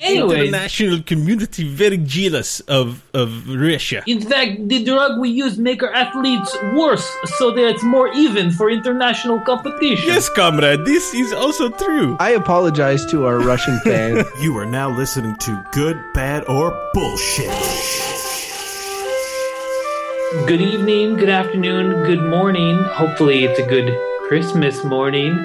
Anyways, international community very jealous of of Russia. in fact, the drug we use make our athletes worse, so that it's more even for international competition. Yes, comrade, this is also true. I apologize to our Russian fan. You are now listening to Good, Bad, or Bullshit. Good evening, good afternoon, good morning. Hopefully, it's a good Christmas morning,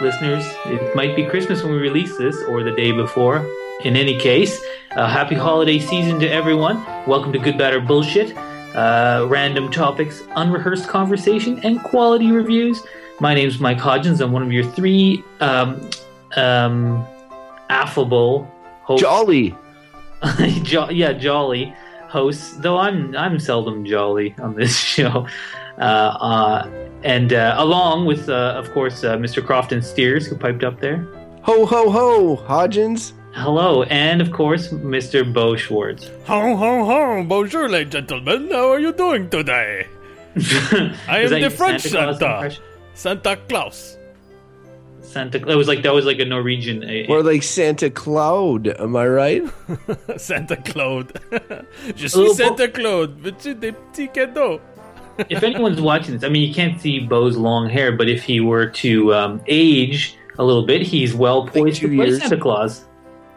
listeners. It might be Christmas when we release this, or the day before. In any case, uh, happy holiday season to everyone. Welcome to Good, or Bullshit. Uh, random topics, unrehearsed conversation, and quality reviews. My name's Mike Hodgins. I'm one of your three um, um, affable hosts. Jolly. jo- yeah, jolly hosts. Though I'm I'm seldom jolly on this show, uh, uh, and uh, along with, uh, of course, uh, Mr. Crofton Steers, who piped up there. Ho ho ho, Hodgins. Hello, and of course, Mr. Beau Schwartz. Ho ho ho! Bonjour, ladies and gentlemen. How are you doing today? I am the French Santa Santa, impression? Santa Claus. Santa. That was like that was like a Norwegian. uh, Or like Santa Cloud, am I right? Santa Claude. Je Oh, suis Santa Claude. Veux-tu des petits cadeaux? if anyone's watching this, I mean, you can't see Beau's long hair, but if he were to um, age a little bit, he's well poised to play. Santa Claus.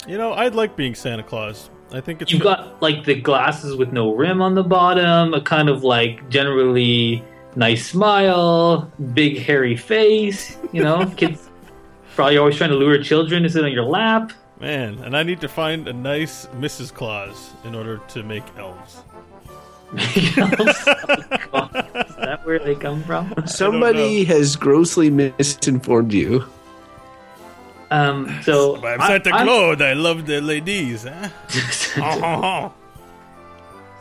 You know, I'd like being Santa Claus. I think it's You've got like the glasses with no rim on the bottom, a kind of like generally nice smile, big hairy face. You know, kids probably always trying to lure children to sit on your lap. man, and I need to find a nice Mrs. Claus in order to make elves. Is that where they come from? Somebody has grossly misinformed you. Um, so I'm I- Santa I'm- I love the ladies. Huh? Oh, oh, oh.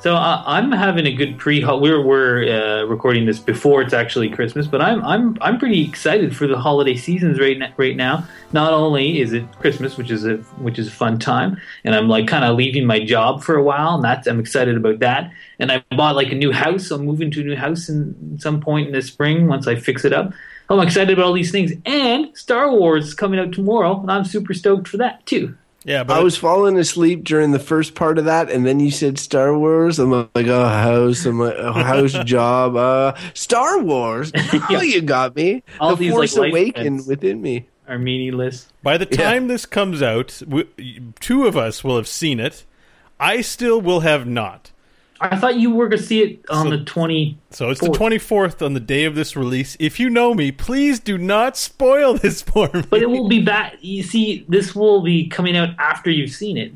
So uh, I'm having a good pre. We're we're uh, recording this before it's actually Christmas, but I'm I'm I'm pretty excited for the holiday seasons right now, right now. Not only is it Christmas, which is a which is a fun time, and I'm like kind of leaving my job for a while, and that's I'm excited about that. And I bought like a new house. I'm moving to a new house in some point in the spring once I fix it up. I'm excited about all these things, and Star Wars is coming out tomorrow, and I'm super stoked for that too. Yeah, but I was falling asleep during the first part of that, and then you said Star Wars. I'm like, oh, house, I'm like, oh, house, job, uh, Star Wars. Oh, Yeah. you got me. All the these, Force like, awakened within me. Are meaningless. by the Yeah. time this comes out, w- two of us will have seen it. I still will have not. I thought you were going to see it on So- the 20. So it's the 24th on the day of this release. If you know me, please do not spoil this for me. But it will be back. You see, this will be coming out after you've seen it.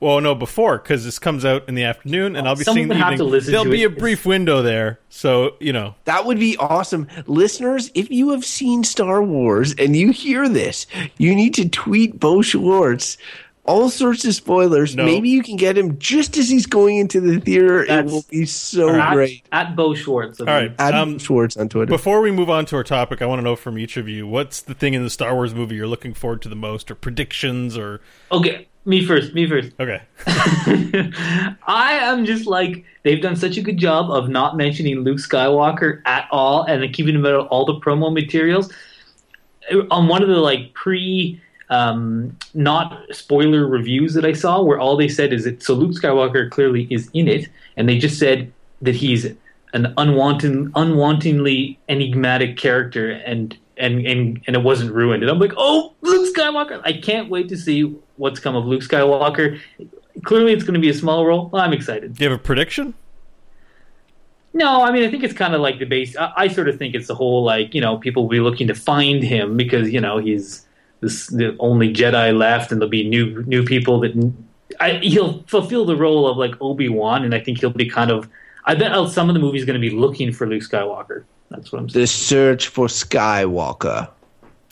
Well, no, before because this comes out in the afternoon, and I'll be Someone seeing the have evening. to listen There'll to be it. a brief window there, so you know. That would be awesome. Listeners, if you have seen Star Wars and you hear this, you need to tweet Beau Schwartz all sorts of spoilers. No. Maybe you can get him just as he's going into the theater. That's- it will be so At, great. at Beau Schwartz. All right. Add Um, Schwartz on Twitter. Before we move on to our topic, I want to know from each of you what's the thing in the Star Wars movie you're looking forward to the most, or predictions, or Okay, me first. Me first. okay. I am just like they've done such a good job of not mentioning Luke Skywalker at all, and keeping him out of all the promo materials. On one of the like pre, um, not spoiler reviews that I saw, where all they said is that so Luke Skywalker clearly is in it, and they just said that he's an unwanted, unwantingly enigmatic character, and and and and it wasn't ruined. And I'm like, oh, Luke Skywalker! I can't wait to see what's come of Luke Skywalker. Clearly, it's going to be a small role. I'm excited. Do you have a prediction? No, I mean, I think it's kind of like the base. I, I sort of think it's the whole like you know people will be looking to find him because you know he's this the only Jedi left, and there'll be new new people that I, he'll fulfill the role of like Obi Wan, and I think he'll be kind of. I bet some of the movies going to be looking for Luke Skywalker. That's what I'm saying. the search for Skywalker.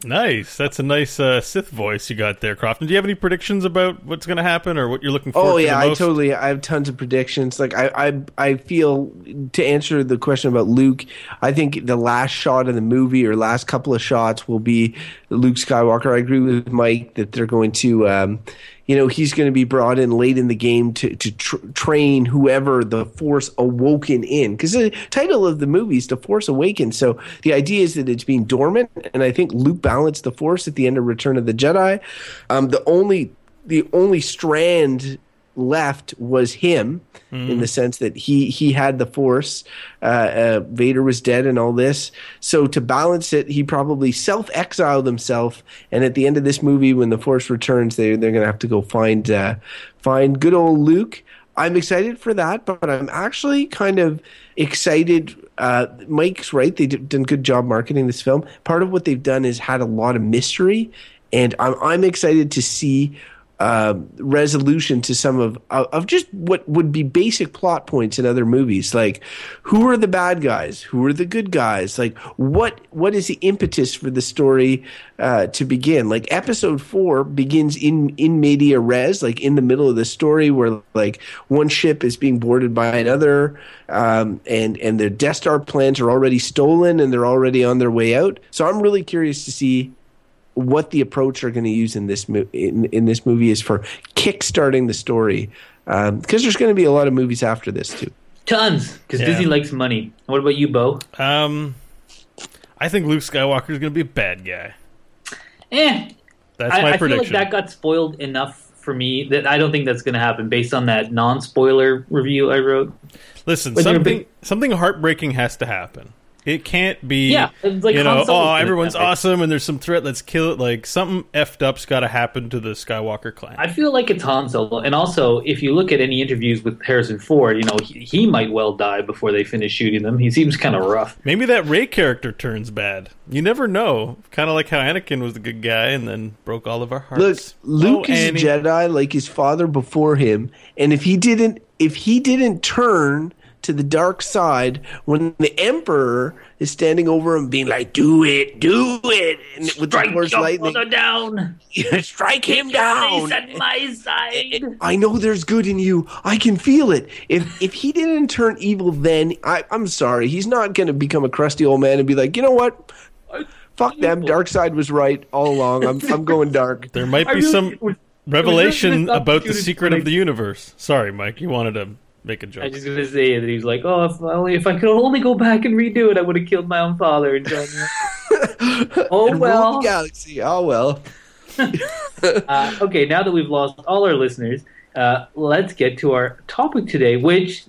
Nice. That's a nice uh, Sith voice you got there, Crofton. Do you have any predictions about what's going to happen or what you're looking for? Oh yeah, I totally. I have tons of predictions. Like I, I, I feel to answer the question about Luke. I think the last shot of the movie or last couple of shots will be Luke Skywalker. I agree with Mike that they're going to, um, you know, he's going to be brought in late in the game to to tr- train whoever the Force awoken in. Because the title of the movie is The Force Awakens. So the idea is that it's being dormant, and I think Luke balanced the Force at the end of Return of the Jedi. Um, the only the only strand left was him in the sense that he he had the force uh, uh, vader was dead and all this. So to balance it he probably self-exiled himself and at the end of this movie when the force returns they, they're gonna have to go find uh, find good old luke. I'm excited for that but i'm actually kind of excited uh, mike's right they've done a good job marketing this film. Part of what they've done is had a lot of mystery and i'm, I'm excited to see uh, resolution to some of of just what would be basic plot points in other movies, like who are the bad guys, who are the good guys, like what what is the impetus for the story uh, to begin? Like episode four begins in in media res, like in the middle of the story, where like one ship is being boarded by another, um, and and their Death Star plans are already stolen and they're already on their way out. So I'm really curious to see what the approach they're going to use in this mo- in, in this movie is for kickstarting the story because there's going to be a lot of movies after this too. Tons, because Yeah. Disney likes money. What about you, Beau? Um, I think Luke Skywalker is going to be a bad guy. Eh, That's I, my I feel like that got spoiled enough for me that I don't think that's going to happen based on that non-spoiler review I wrote. Listen, When something big- something heartbreaking has to happen. It can't be, Yeah, like you Han know, Solo's oh, everyone's die. awesome and there's some threat. Let's kill it. Like something effed up's got to happen to the Skywalker clan. I feel like it's Han Solo, and also if you look at any interviews with Harrison Ford, you know he, he might well die before they finish shooting them. He seems kind of rough. Maybe that Rey character turns bad. You never know. Kind of like how Anakin was the good guy and then broke all of our Look, hearts. Luke Oh, is Annie. a Jedi like his father before him, and if he didn't if he didn't turn to the dark side when the Emperor is standing over him, being like, "Do it, do it," and with the Strike Force your lightning, down. strike him down. He's at my side. I know there's good in you. I can feel it. If if he didn't turn evil, then I, I'm sorry. He's not going to become a crusty old man and be like, you know what? Fuck them. Dark side was right all along. I'm I'm going dark. There might be really- some was- revelation about the secret for of the universe. Sorry, Mike. You wanted to make a I joke. was just gonna say that he was like, "Oh, if only if I could only go back and redo it, I would have killed my own father." And done that." oh And well. the galaxy. Oh well. Uh, okay, now that we've lost all our listeners, uh, let's get to our topic today, which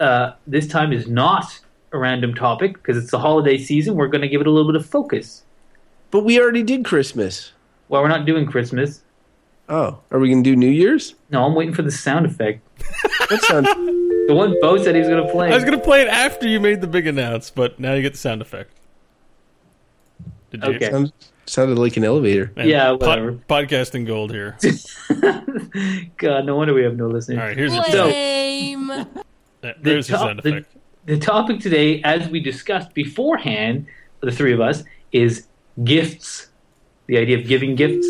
uh, this time is not a random topic because it's the holiday season. We're going to give it a little bit of focus. But we already did Christmas. Well, we're not doing Christmas. Oh, are we going to do New Year's? No, I'm waiting for the sound effect. That sounds. The one Beau said he was going to play. I was going to play it after you made the big announce, but now you get the sound effect. Did you? Okay. sounds sounded like an elevator. Man, Yeah, pod- whatever. podcasting gold here. God, no wonder we have no listeners. All right, here's your So- Lame. There- There's your top- sound the- effect. The topic today, as we discussed beforehand, the three of us, is gifts. The idea of giving gifts.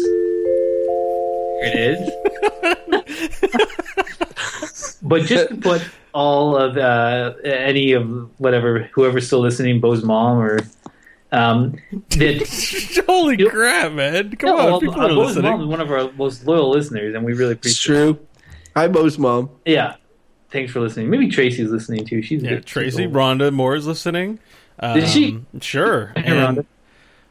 Here it is. but just to put all of uh, any of whatever, whoever's still listening, Beau's mom or um, that. Holy You- crap, man! Come No, on, well, people uh, are Beau's mom is one of our most loyal listeners, and we really It's appreciate. it. true. Hi, Beau's mom. Yeah, thanks for listening. Maybe Tracy's listening too. She's Yeah, good. Tracy, She's. Rhonda Moore is listening. Um, Is she? Sure. Hey, Rhonda. And,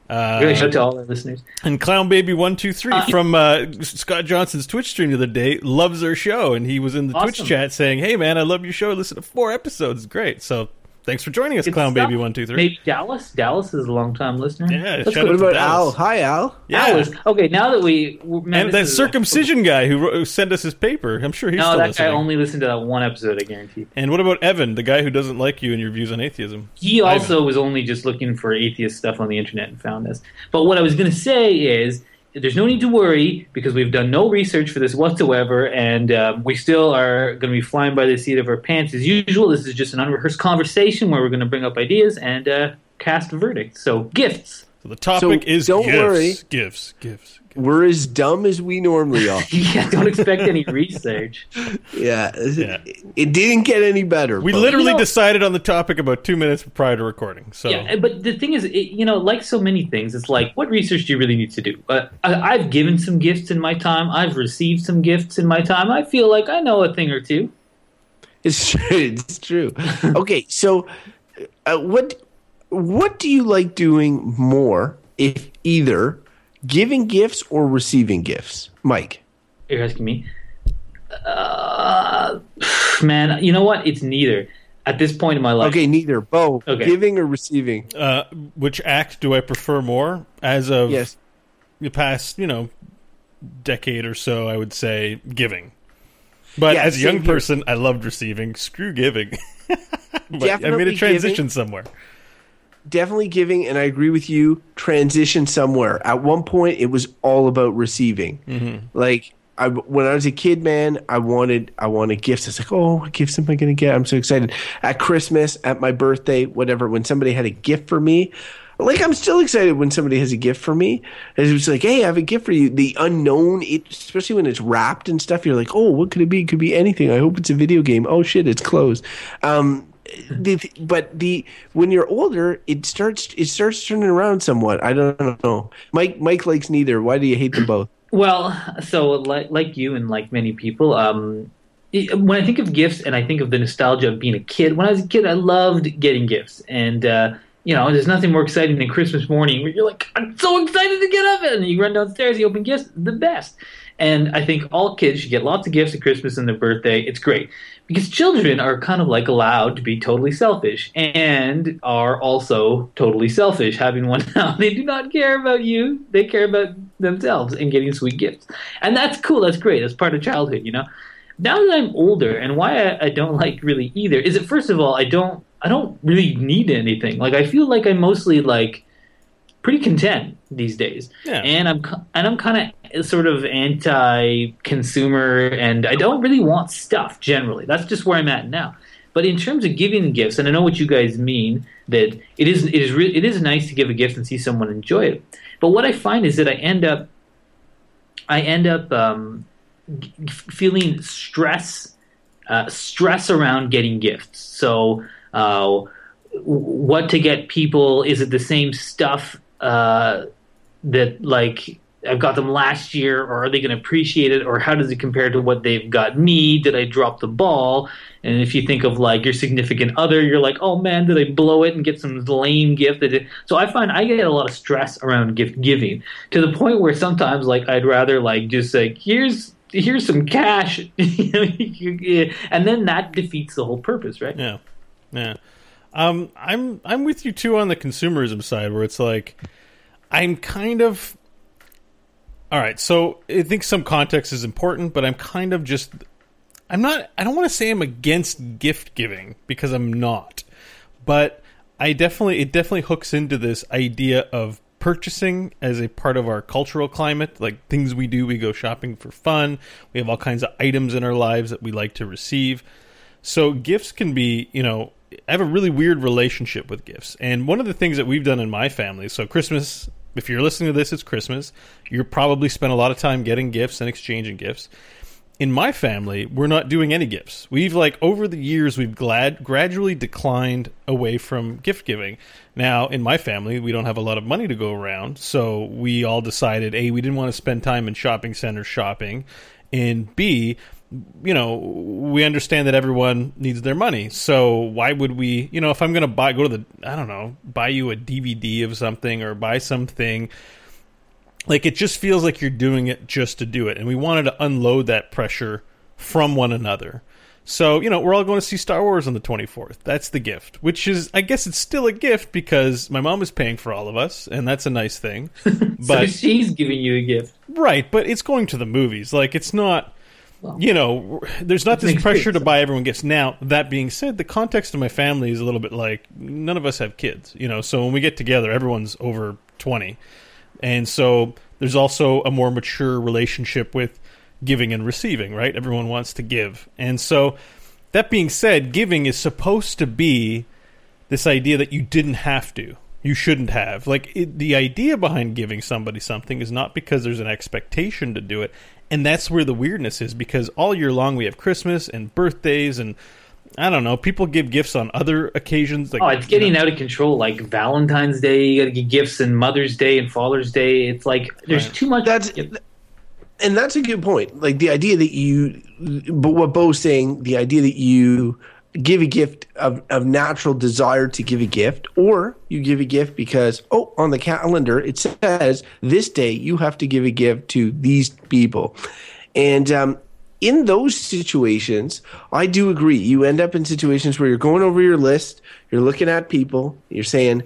Really uh, shout to all our listeners. and Clown Baby one two three Uh, from uh, Scott Johnson's Twitch stream the other day loves our show, and he was in the Twitch chat saying, "Hey man, I love your show. Listen to four episodes. Great." So thanks for joining us, Good Clown stuff. Baby one two three. Maybe Dallas. Dallas is a long time listener. Yeah, Let's shout go What to about Dallas. Al? Hi, Al. Yeah. Dallas. Okay, now that we man, and this that is- circumcision guy who, wrote, who sent us his paper. I'm sure he's No, still that listening. guy only listened to that one episode. I guarantee. and what about Evan, the guy who doesn't like you and your views on atheism? He also was only just looking for atheist stuff on the internet and found us. But what I was going to say is, there's no need to worry because we've done no research for this whatsoever, and um, we still are going to be flying by the seat of our pants as usual. This is just an unrehearsed conversation where we're going to bring up ideas and uh, cast a verdict. So gifts. So the topic So, is don't gifts, worry. gifts, gifts, gifts. We're as dumb as we normally are. yeah, don't expect any research. yeah. Yeah. It didn't get any better. We folks. literally You know- decided on the topic about two minutes prior to recording. So Yeah, but the thing is, it, you know, like so many things, it's like, what research do you really need to do? Uh, I, I've given some gifts in my time. I've received some gifts in my time. I feel like I know a thing or two. It's true. It's true. okay, so uh, what what do you like doing more, if either, giving gifts or receiving gifts, Mike? you're asking me. Uh, man, you know what? It's neither. At this point in my life, Okay, neither. Bo, Okay. giving or receiving? Uh, which act do I prefer more? As of Yes. the past, you know, decade or so, I would say giving. But Yeah, as a young same here. person, I loved receiving. Screw giving. but I made a transition giving. somewhere. Definitely giving, and I agree with you. Transition somewhere. At one point, it was all about receiving. Mm-hmm. Like I, when I was a kid, man, I wanted I wanted gifts. It's like, oh, what gifts am I going to get? I'm so excited. At Christmas, at my birthday, whatever. When somebody had a gift for me, like I'm still excited when somebody has a gift for me. It was like, hey, I have a gift for you. The unknown, it, especially when it's wrapped and stuff, you're like, oh, what could it be? It could be anything. I hope it's a video game. Oh shit, it's closed. Um, the, but the when you're older, it starts it starts turning around somewhat. I don't know. Mike Mike likes neither. Why do you hate them both? Well, so like like you and like many people, um, when I think of gifts and I think of the nostalgia of being a kid, when I was a kid, I loved getting gifts, and uh, you know, there's nothing more exciting than Christmas morning where you're like, I'm so excited to get up, and you run downstairs, you open gifts, the best. And I think all kids should get lots of gifts at Christmas and their birthday. It's great because children are kind of like allowed to be totally selfish and are also totally selfish having one now. They do not care about you. They care about themselves and getting sweet gifts. And that's cool. That's great. That's part of childhood, you know? Now that I'm older and why I, I don't like really either is that first of all, I don't I don't really need anything. Like I feel like I'm mostly like pretty content these days. Yeah. And I'm and I'm kind of sort of anti-consumer, and I don't really want stuff generally. That's just where I'm at now. But in terms of giving gifts, and I know what you guys mean that it is it is re- it is nice to give a gift and see someone enjoy it. But what I find is that I end up I end up um, g- feeling stress uh, stress around getting gifts. So, uh, w- what to get people? Is it the same stuff uh, that like I've got them last year, or are they going to appreciate it, or how does it compare to what they've got me? Did I drop the ball? And if you think of like your significant other, you're like, oh man, did I blow it and get some lame gift? So I find I get a lot of stress around gift giving to the point where sometimes like I'd rather like just say, here's here's some cash, and then that defeats the whole purpose, right? Yeah, yeah. Um, I'm I'm with you too on the consumerism side, where it's like I'm kind of all right. So I think some context is important, but I'm kind of just I'm not. I don't want to say I'm against gift giving because I'm not, but I definitely it definitely hooks into this idea of purchasing as a part of our cultural climate like things we do we go shopping for fun we have all kinds of items in our lives that we like to receive so gifts can be, you know, I have a really weird relationship with gifts. And one of the things that we've done in my family, so Christmas, if you're listening to this, it's Christmas. You're probably spent a lot of time getting gifts and exchanging gifts. In my family, we're not doing any gifts. We've like over the years we've glad gradually declined away from gift giving. Now, in my family, we don't have a lot of money to go around, so we all decided A, we didn't want to spend time in shopping centers shopping, and B, you know, we understand that everyone needs their money. So why would we, you know, if I'm going to buy, go to the, I don't know, buy you a DVD of something or buy something, like it just feels like you're doing it just to do it. And we wanted to unload that pressure from one another. So, you know, we're all going to see Star Wars on the 24th. That's the gift, which is, I guess it's still a gift because my mom is paying for all of us, and that's a nice thing. so But she's giving you a gift. Right, but it's going to the movies. Like it's not you know, there's not this pressure to buy everyone gifts. Now, that being said, the context of my family is a little bit like none of us have kids, you know, so when we get together, everyone's over 20. And so there's also a more mature relationship with giving and receiving, right? Everyone wants to give. And so that being said, giving is supposed to be this idea that you didn't have to. You shouldn't have. Like it, the idea behind giving somebody something is not because there's an expectation to do it. And that's where the weirdness is because all year long we have Christmas and birthdays and I don't know, people give gifts on other occasions like Oh, it's getting out of control. Like Valentine's Day, you got to get gifts, and Mother's Day and Father's Day. It's like there's Right. too much. That's and that's a good point. Like the idea that you, but what Beau's saying, the idea that you give a gift of, of natural desire to give a gift, or you give a gift because, oh, on the calendar it says this day you have to give a gift to these people. And um, in those situations, I do agree. You end up in situations where you're going over your list, you're looking at people, you're saying,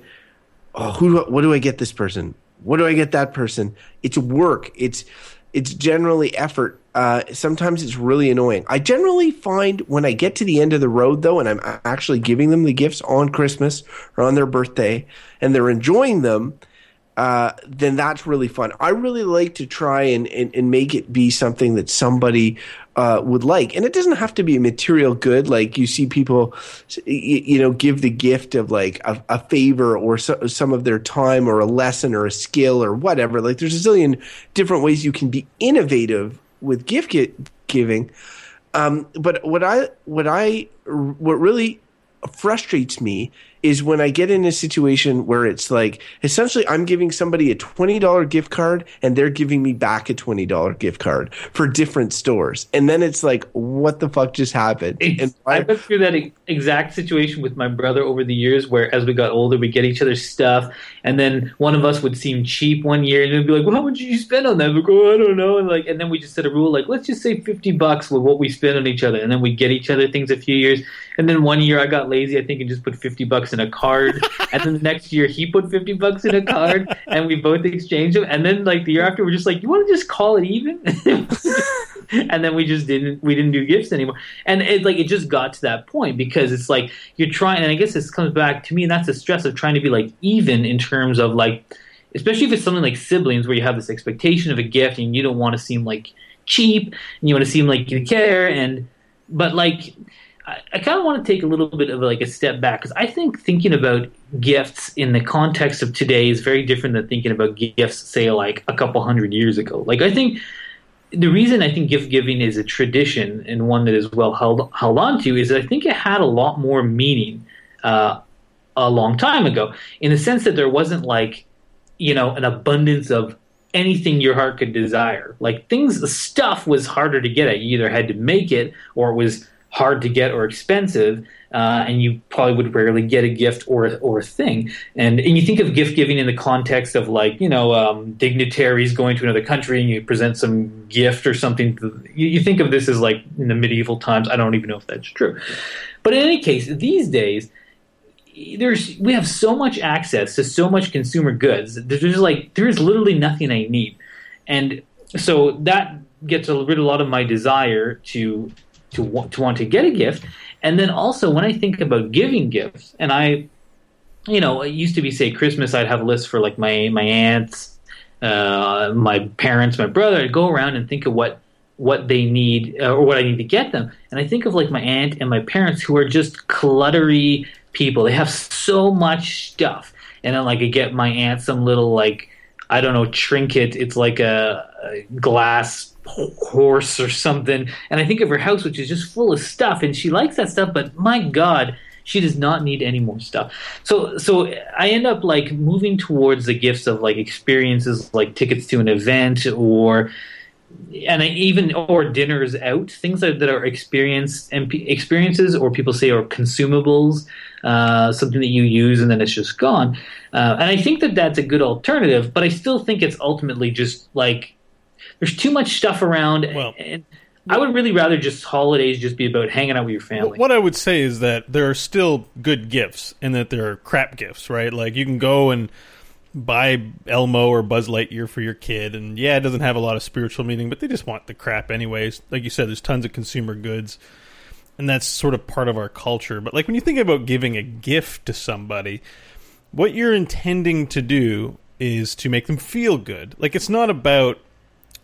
"Oh, who? What do I get this person? What do I get that person?" It's work. It's it's generally effort. Uh, sometimes it's really annoying. I generally find when I get to the end of the road, though, and I'm actually giving them the gifts on Christmas or on their birthday, and they're enjoying them, uh, then that's really fun. I really like to try and, and, and make it be something that somebody uh, would like. And it doesn't have to be a material good. Like you see people, you, know, give the gift of like a, a favor or so, some of their time or a lesson or a skill or whatever. Like there's a zillion different ways you can be innovative with gift giving. Um, but what I, what I, what really frustrates me is when I get in a situation where it's like essentially I'm giving somebody a $20 gift card and they're giving me back a $20 gift card for different stores. And then it's like, what the fuck just happened? And I went through that exact situation with my brother over the years where as we got older, we get each other's stuff. And then one of us would seem cheap one year and it'd be like, well, how much did you spend on that? We go, I don't know. And like, and then we just set a rule like, let's just say 50 bucks with what we spend on each other. And then we get each other things a few years. And then one year I got lazy, I think, and just put 50 bucks in a card. and then the next year he put 50 bucks in a card and we both exchanged them. And then like the year after, we're just like, you want to just call it even? and then we just didn't, we didn't do gifts anymore. And it's like, it just got to that point because it's like you're trying, and I guess this comes back to me, and that's the stress of trying to be like even in terms of like, especially if it's something like siblings where you have this expectation of a gift and you don't want to seem like cheap and you want to seem like you care and, but like, I, I kind of want to take a little bit of like a step back because I think thinking about gifts in the context of today is very different than thinking about gifts, say, like a couple hundred years ago. Like I think the reason I think gift giving is a tradition and one that is well held held on to is I think it had a lot more meaning uh, a long time ago in the sense that there wasn't like you know an abundance of anything your heart could desire. Like things, stuff was harder to get at. You either had to make it or it was hard to get or expensive, uh, and you probably would rarely get a gift or or a thing. And and you think of gift giving in the context of like you know um, dignitaries going to another country and you present some gift or something. You, you think of this as like in the medieval times. I don't even know if that's true, but in any case, these days there's we have so much access to so much consumer goods. There's like there's literally nothing I need, and so that gets rid of a lot of my desire to to want to want to get a gift. And then also when I think about giving gifts, and I, you know, it used to be say Christmas, I'd have a list for like my my aunts, uh, my parents, my brother. I'd go around and think of what what they need uh, or what I need to get them. And I think of like my aunt and my parents who are just cluttery people. They have so much stuff. And then like I get my aunt some little like I don't know trinket. It's like a, a glass horse or something. And I think of her house, which is just full of stuff, and she likes that stuff. But my God, she does not need any more stuff. So, so I end up like moving towards the gifts of like experiences, like tickets to an event, or and I even or dinners out, things that, that are experience experiences, or people say are consumables, uh, something that you use and then it's just gone. Uh, and I think that that's a good alternative, but I still think it's ultimately just like there's too much stuff around. Well, and I would really rather just holidays just be about hanging out with your family. What I would say is that there are still good gifts and that there are crap gifts, right? Like you can go and buy Elmo or Buzz Lightyear for your kid, and yeah, it doesn't have a lot of spiritual meaning, but they just want the crap anyways. Like you said, there's tons of consumer goods, and that's sort of part of our culture. But like when you think about giving a gift to somebody, what you're intending to do is to make them feel good. Like it's not about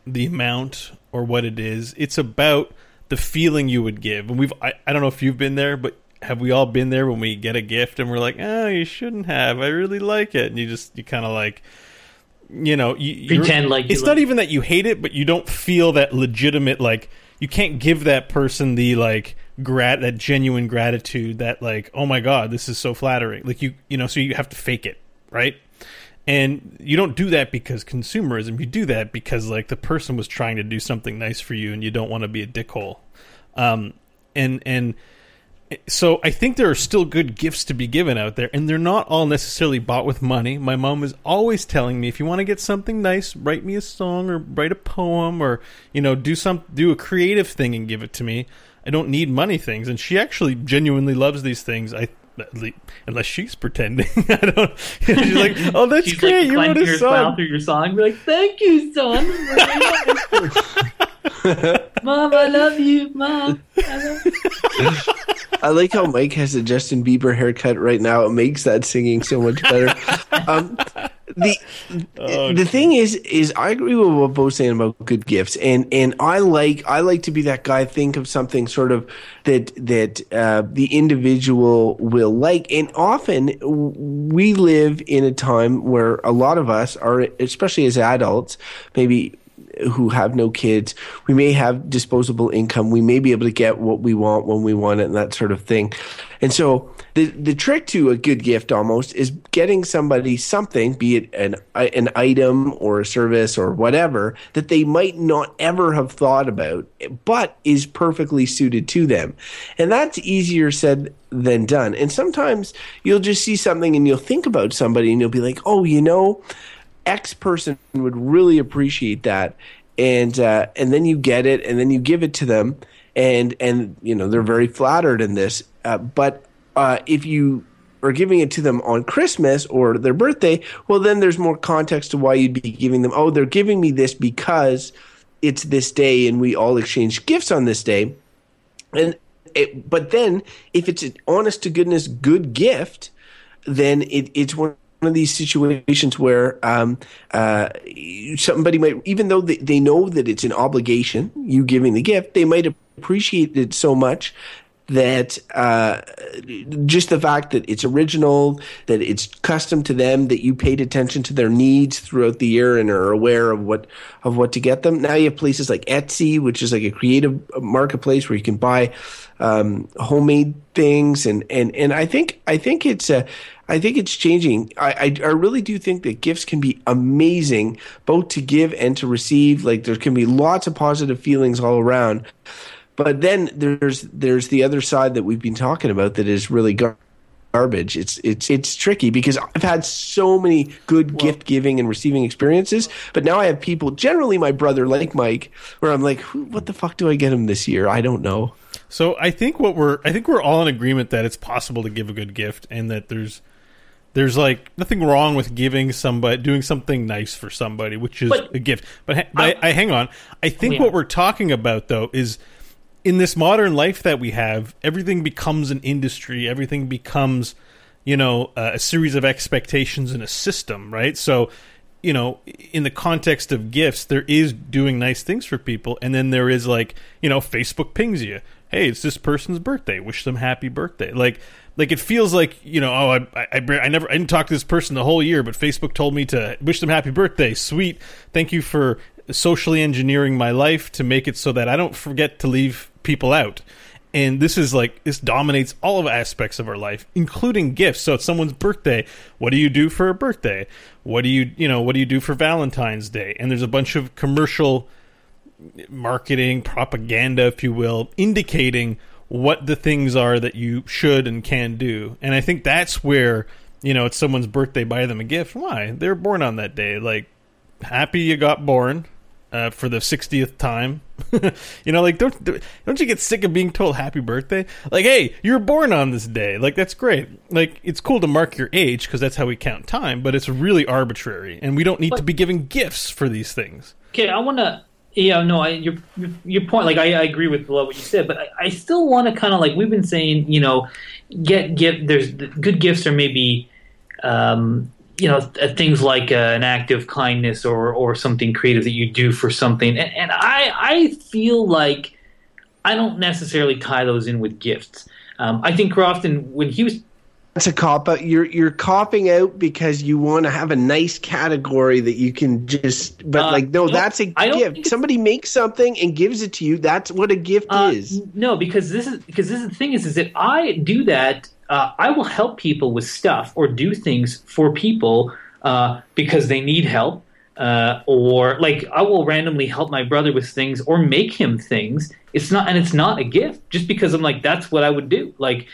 the amount or what it is. It's about the feeling you would give. And we've I, I don't know if you've been there, but have we all been there when we get a gift and we're like, "Oh, you shouldn't have. I really like it." And you just you kind of like you know, you pretend like it's not even that you hate it, but you don't feel that legitimate like you can't give that person the like grat that genuine gratitude that like, "Oh my god, this is so flattering." Like you you know, so you have to fake it, right? And you don't do that because consumerism you do that because like the person was trying to do something nice for you and you don't want to be a dickhole um and and so I think there are still good gifts to be given out there, and they're not all necessarily bought with money. My mom is always telling me, if you want to get something nice, write me a song or write a poem or you know do some do a creative thing and give it to me. I don't need money things, and she actually genuinely loves these things. I unless she's pretending. I don't. She's like, "Oh, that's She's great! like you wrote clenching a her smile song." through your song. Be like, "Thank you, son. Mom, I love you, Mom." I love you." I like how Mike has a Justin Bieber haircut right now. It makes that singing so much better. um, the Oh, the thing is, is I agree with what Beau's saying about good gifts, and and I like I like to be that guy. Think of something sort of that that uh, the individual will like, and often we live in a time where a lot of us are, especially as adults, maybe who have no kids, we may have disposable income. We may be able to get what we want when we want it and that sort of thing. And so the the trick to a good gift almost is getting somebody something, be it an an item or a service or whatever that they might not ever have thought about, but is perfectly suited to them. And that's easier said than done. And sometimes you'll just see something and you'll think about somebody and you'll be like, "Oh, you know, X person would really appreciate that, and uh, and then you get it, and then you give it to them, and and you know they're very flattered in this. Uh, but uh, if you are giving it to them on Christmas or their birthday, well, then there's more context to why you'd be giving them. Oh, they're giving me this because it's this day, and we all exchange gifts on this day, and it, but then if it's an honest to goodness good gift, then it, it's one of these situations where um, uh, somebody might, even though they, they know that it's an obligation, you giving the gift, they might appreciate it so much that uh, just the fact that it's original, that it's custom to them, that you paid attention to their needs throughout the year and are aware of what of what to get them. Now you have places like Etsy, which is like a creative marketplace where you can buy um, homemade things, and and and I think I think it's uh, I think it's changing. I, I I really do think that gifts can be amazing, both to give and to receive. Like there can be lots of positive feelings all around. But then there's there's the other side that we've been talking about that is really gar- garbage. It's it's it's tricky because I've had so many good gift giving and receiving experiences, but now I have people, generally my brother like Mike, where I'm like, what the fuck do I get him this year? I don't know. So I think what we're I think we're all in agreement that it's possible to give a good gift and that there's there's like nothing wrong with giving somebody doing something nice for somebody, which is But- a gift. But, but I, I hang on. I think oh, Yeah. what we're talking about though is in this modern life that we have, everything becomes an industry. Everything becomes, you know, uh, a series of expectations and a system, right? So, you know, in the context of gifts, there is doing nice things for people, and then there is like, you know, Facebook pings you, hey, it's this person's birthday, wish them happy birthday, like. Like it feels like you know. Oh, I, I, I never, I didn't talk to this person the whole year, but Facebook told me to wish them happy birthday. Sweet, thank you for socially engineering my life to make it so that I don't forget to leave people out. And this is like this dominates all of aspects of our life, including gifts. So it's someone's birthday. What do you do for a birthday? What do you you know? What do you do for Valentine's Day? And there's a bunch of commercial marketing propaganda, if you will, indicating what the things are that you should and can do. And I think that's where you know it's someone's birthday, buy them a gift. Why? They're born on that day. Like happy you got born uh, for the 60th time. you know, like don't don't you get sick of being told happy birthday? Like, hey, you were born on this day. Like that's great. Like it's cool to mark your age because that's how we count time, but it's really arbitrary, and we don't need to be giving gifts for these things. Okay, I want to. Yeah, no, I, your your point. Like, I, I agree with a lot of what you said, but I, I still want to kind of like we've been saying. You know, get get there's good gifts are maybe, um, you know, things like uh, an act of kindness or or something creative that you do for something, and, and I I feel like I don't necessarily tie those in with gifts. Um, I think Crofton when he was That's a cop out. You're you're copping out because you want to have a nice category that you can just. But Uh, like, no, that's a I gift. Somebody makes something and gives it to you. That's what a gift Uh, is. No, because this is because this is the thing is is that I do that. Uh, I will help people with stuff or do things for people uh, because they need help. uh, or like I will randomly help my brother with things or make him things. It's not, and it's not a gift just because I'm like that's what I would do. Like,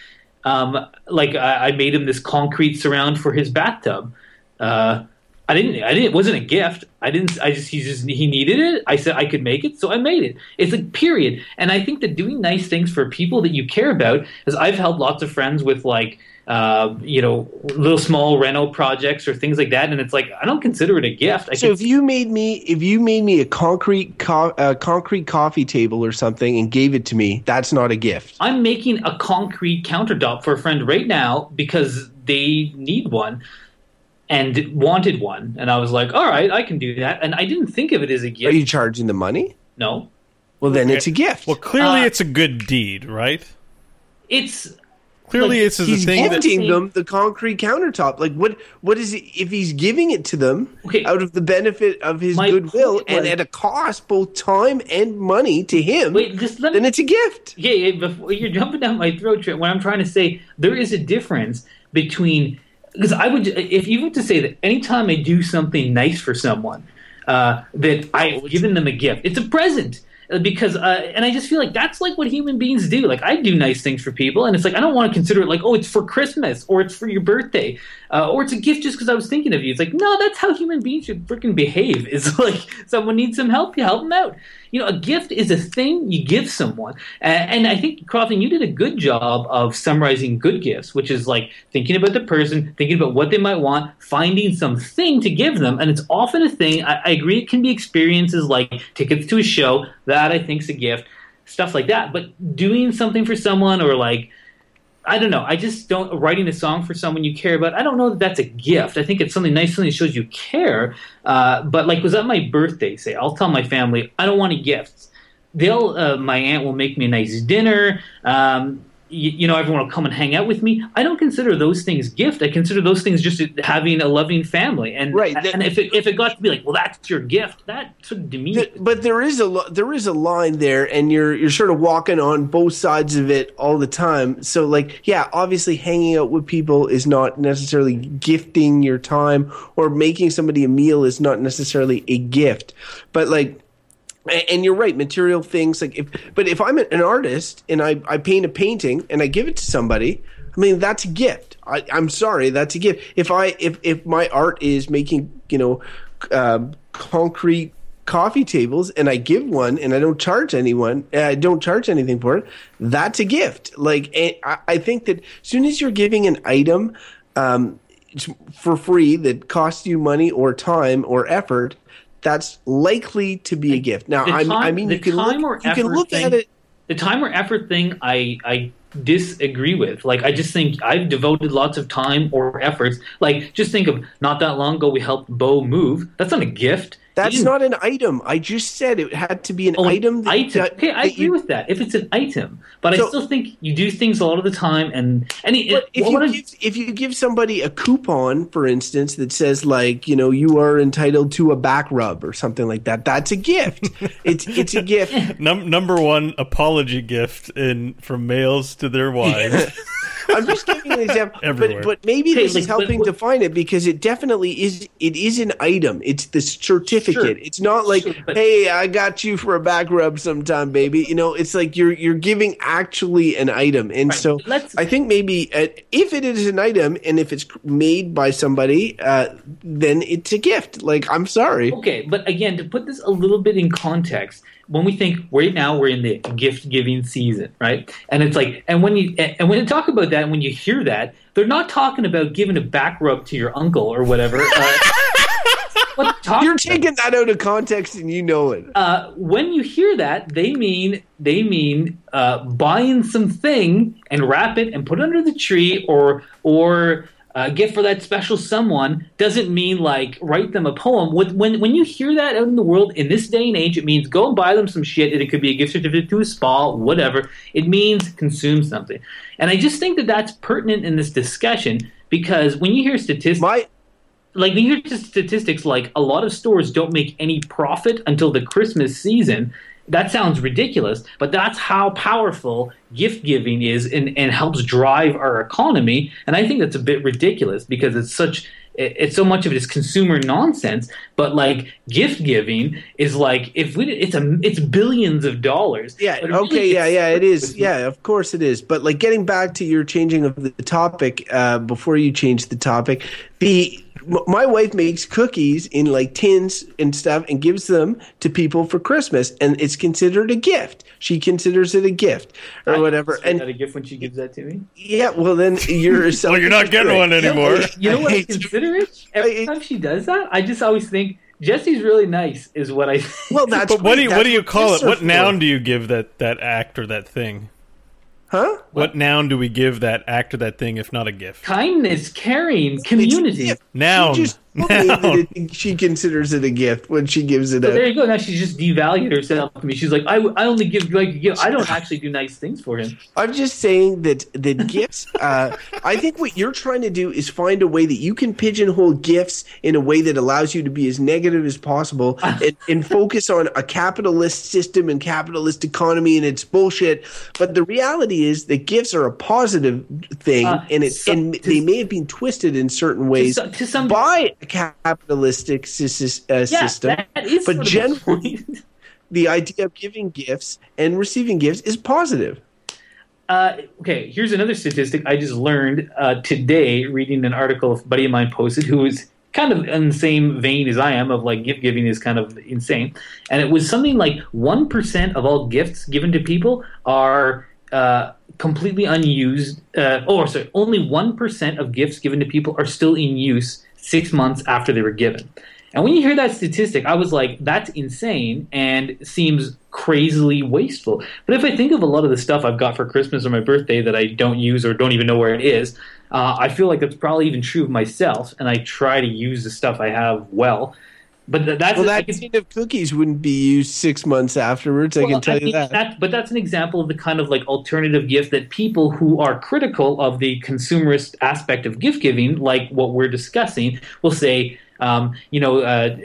um, like I, I made him this concrete surround for his bathtub. Uh, I didn't. I didn't. It wasn't a gift. I didn't. I just. He just. He needed it. I said I could make it, so I made it. It's a period. And I think that doing nice things for people that you care about, as I've helped lots of friends with like, uh, you know, little small reno projects or things like that, and it's like I don't consider it a gift. I So if you made me, if you made me a concrete, co- uh, concrete coffee table or something and gave it to me, that's not a gift. I'm making a concrete countertop for a friend right now because they need one and wanted one, and I was like, all right, I can do that, and I didn't think of it as a gift. Are you charging the money? no, Well, then it's a gift. Well, clearly Uh, it's a good deed, right? it's Clearly, like, it's a he's thing that gifting them the concrete countertop. Like what? What is it? If he's giving it to them Okay. out of the benefit of his My goodwill point and was- at a cost, both time and money to him, wait. Just let then me. it's a gift. Yeah, yeah, before you're jumping down my throat, Trent. What I'm trying to say, there is a difference between because I would, if you were to say that anytime I do something nice for someone, uh, that I've given them a gift, it's a present. Uh, Because uh, and I just feel like that's like what human beings do. Like I do nice things for people, and it's like I don't want to consider it like oh it's for Christmas or it's for your birthday uh, or it's a gift just because I was thinking of you. It's like no, that's how human beings should freaking behave. It's like someone needs some help, you help them out. You know, a gift is a thing you give someone, and, I think Crofton, you did a good job of summarizing good gifts, which is like thinking about the person, thinking about what they might want, finding something to give them, and it's often a thing. I, I agree, it can be experiences like tickets to a show that I think is a gift, stuff like that. But doing something for someone or like I don't know. I just don't writing a song for someone you care about. I don't know that that's a gift. I think it's something nice, something that shows you care. Uh, but like, was that my birthday? Say, I'll tell my family I don't want any gifts. They'll. Uh, my aunt will make me a nice dinner. Um, you, you know, everyone will come and hang out with me. I don't consider those things gift. I consider those things just having a loving family. And Right, that- and if it, if it got to be like, well, that's your gift, that sort of demeans. Th- but there is a there is a line there, and you're you're sort of walking on both sides of it all the time. So like, yeah, obviously, hanging out with people is not necessarily gifting your time, or making somebody a meal is not necessarily a gift. But like, and you're right, material things like if. But if I'm an artist and I I paint a painting and I give it to somebody. I mean that's a gift. I, I'm sorry, that's a gift. If I if if my art is making you know uh, concrete coffee tables and I give one and I don't charge anyone, uh, I don't charge anything for it, that's a gift. Like, I, I think that as soon as you're giving an item um, for free that costs you money or time or effort, that's likely to be a gift. Now, I, time- I mean, the you can time or look, you can effort look thing- at it. the time or effort thing I I disagree with. Like I just think I've devoted lots of time or efforts. Like just think of not that long ago we helped Beau move. That's not a gift. He That's didn't- an item. I just said it had to be an Oh, item. That, item. that- okay, I agree you- with that. If it's an item, but I still think you do things a lot of the time, and and it, But if you I- give if you give somebody a coupon, for instance, that says like you know you are entitled to a back rub or something like that, that's a gift. it's it's a gift. Num- number one apology gift in from males to their wives. I'm just giving an example, Everywhere. but but maybe Okay, this like, is but helping what- define it because it definitely is. It is an item. It's the certificate. Sure. It's not like Sure, but- hey, I got you for a back rub sometime, baby. You know, it's like you're you're giving actually an item, and Right, so let's- I think maybe uh, if it is an item and if it's made by somebody, uh, then it's a gift. Like I'm sorry. Okay, but again, to put this a little bit in context, when we think right now we're in the gift giving season, right? And it's like, and when you and when you talk about that, when you hear that, they're not talking about giving a back rub to your uncle or whatever. Uh, what they're talking You're about- taking that out of context and you know it. uh, when you hear that, they mean they mean uh, buying something and wrap it and put it under the tree, or or uh, gift for that special someone. Doesn't mean like write them a poem. When when you hear that out in the world in this day and age, it means go and buy them some shit. It could be a gift certificate to a spa, whatever. It means consume something. And I just think that that's pertinent in this discussion because when you hear statistics My like these are just statistics like a lot of stores don't make any profit until the christmas season that sounds ridiculous, but that's how powerful gift giving is and, and helps drive our economy. And I think that's a bit ridiculous because it's such it's so much of it is consumer nonsense. But like gift giving is like if we it's a it's billions of dollars. Yeah. Really Okay. Yeah. Yeah. It is. Yeah. Of course it is. But like getting back to your changing of the topic uh, before you change the topic, the my wife makes cookies in like tins and stuff and gives them to people for Christmas, and it's considered a gift. She considers it a gift or whatever. Is that a gift when she gives that to me? yeah, well then you're. Well, you're not getting one anymore. You know what I hate- consider it? Every I- time she does that, I just always think Jesse's really nice. Is what I. Think. Well, that's But what do you that's what do you call it? are What for. noun do you give that that act or that thing? Huh? What noun do we give that act or that thing if not a gift? kindness, caring, community. gift. Noun. She just told me that Noun. it- she considers it a gift when she gives it So out. there you go. Now she's just devalued herself to me. She's like, I, I only give like a gift. I don't actually do nice things for him. I'm just saying that that gifts. Uh, I think what you're trying to do is find a way that you can pigeonhole gifts in a way that allows you to be as negative as possible and, and focus on a capitalist system and capitalist economy and it's bullshit. But the reality is that gifts are a positive thing, Uh, and it so- and to- they may have been twisted in certain ways so- to some- by a capitalistic uh, Yeah, system. that is. but sort of the generally, the idea of giving gifts and receiving gifts is positive. Uh, okay, here's another statistic I just learned uh, today reading an article a buddy of mine posted who is kind of in the same vein as I am of like gift giving is kind of insane. And it was something like 1% of all gifts given to people are uh, completely unused. Uh, oh, sorry, only 1% of gifts given to people are still in use six months after they were given. And when you hear that statistic, I was like, that's insane and seems crazily wasteful. But if I think of a lot of the stuff I've got for Christmas or my birthday that I don't use or don't even know where it is, uh, I feel like that's probably even true of myself. And I try to use the stuff I have well. But th- that's Well, that tin of cookies wouldn't be used six months afterwards. I can tell I you think that. But that's an example of the kind of like alternative gift that people who are critical of the consumerist aspect of gift giving, like what we're discussing, will say, um, you know, uh,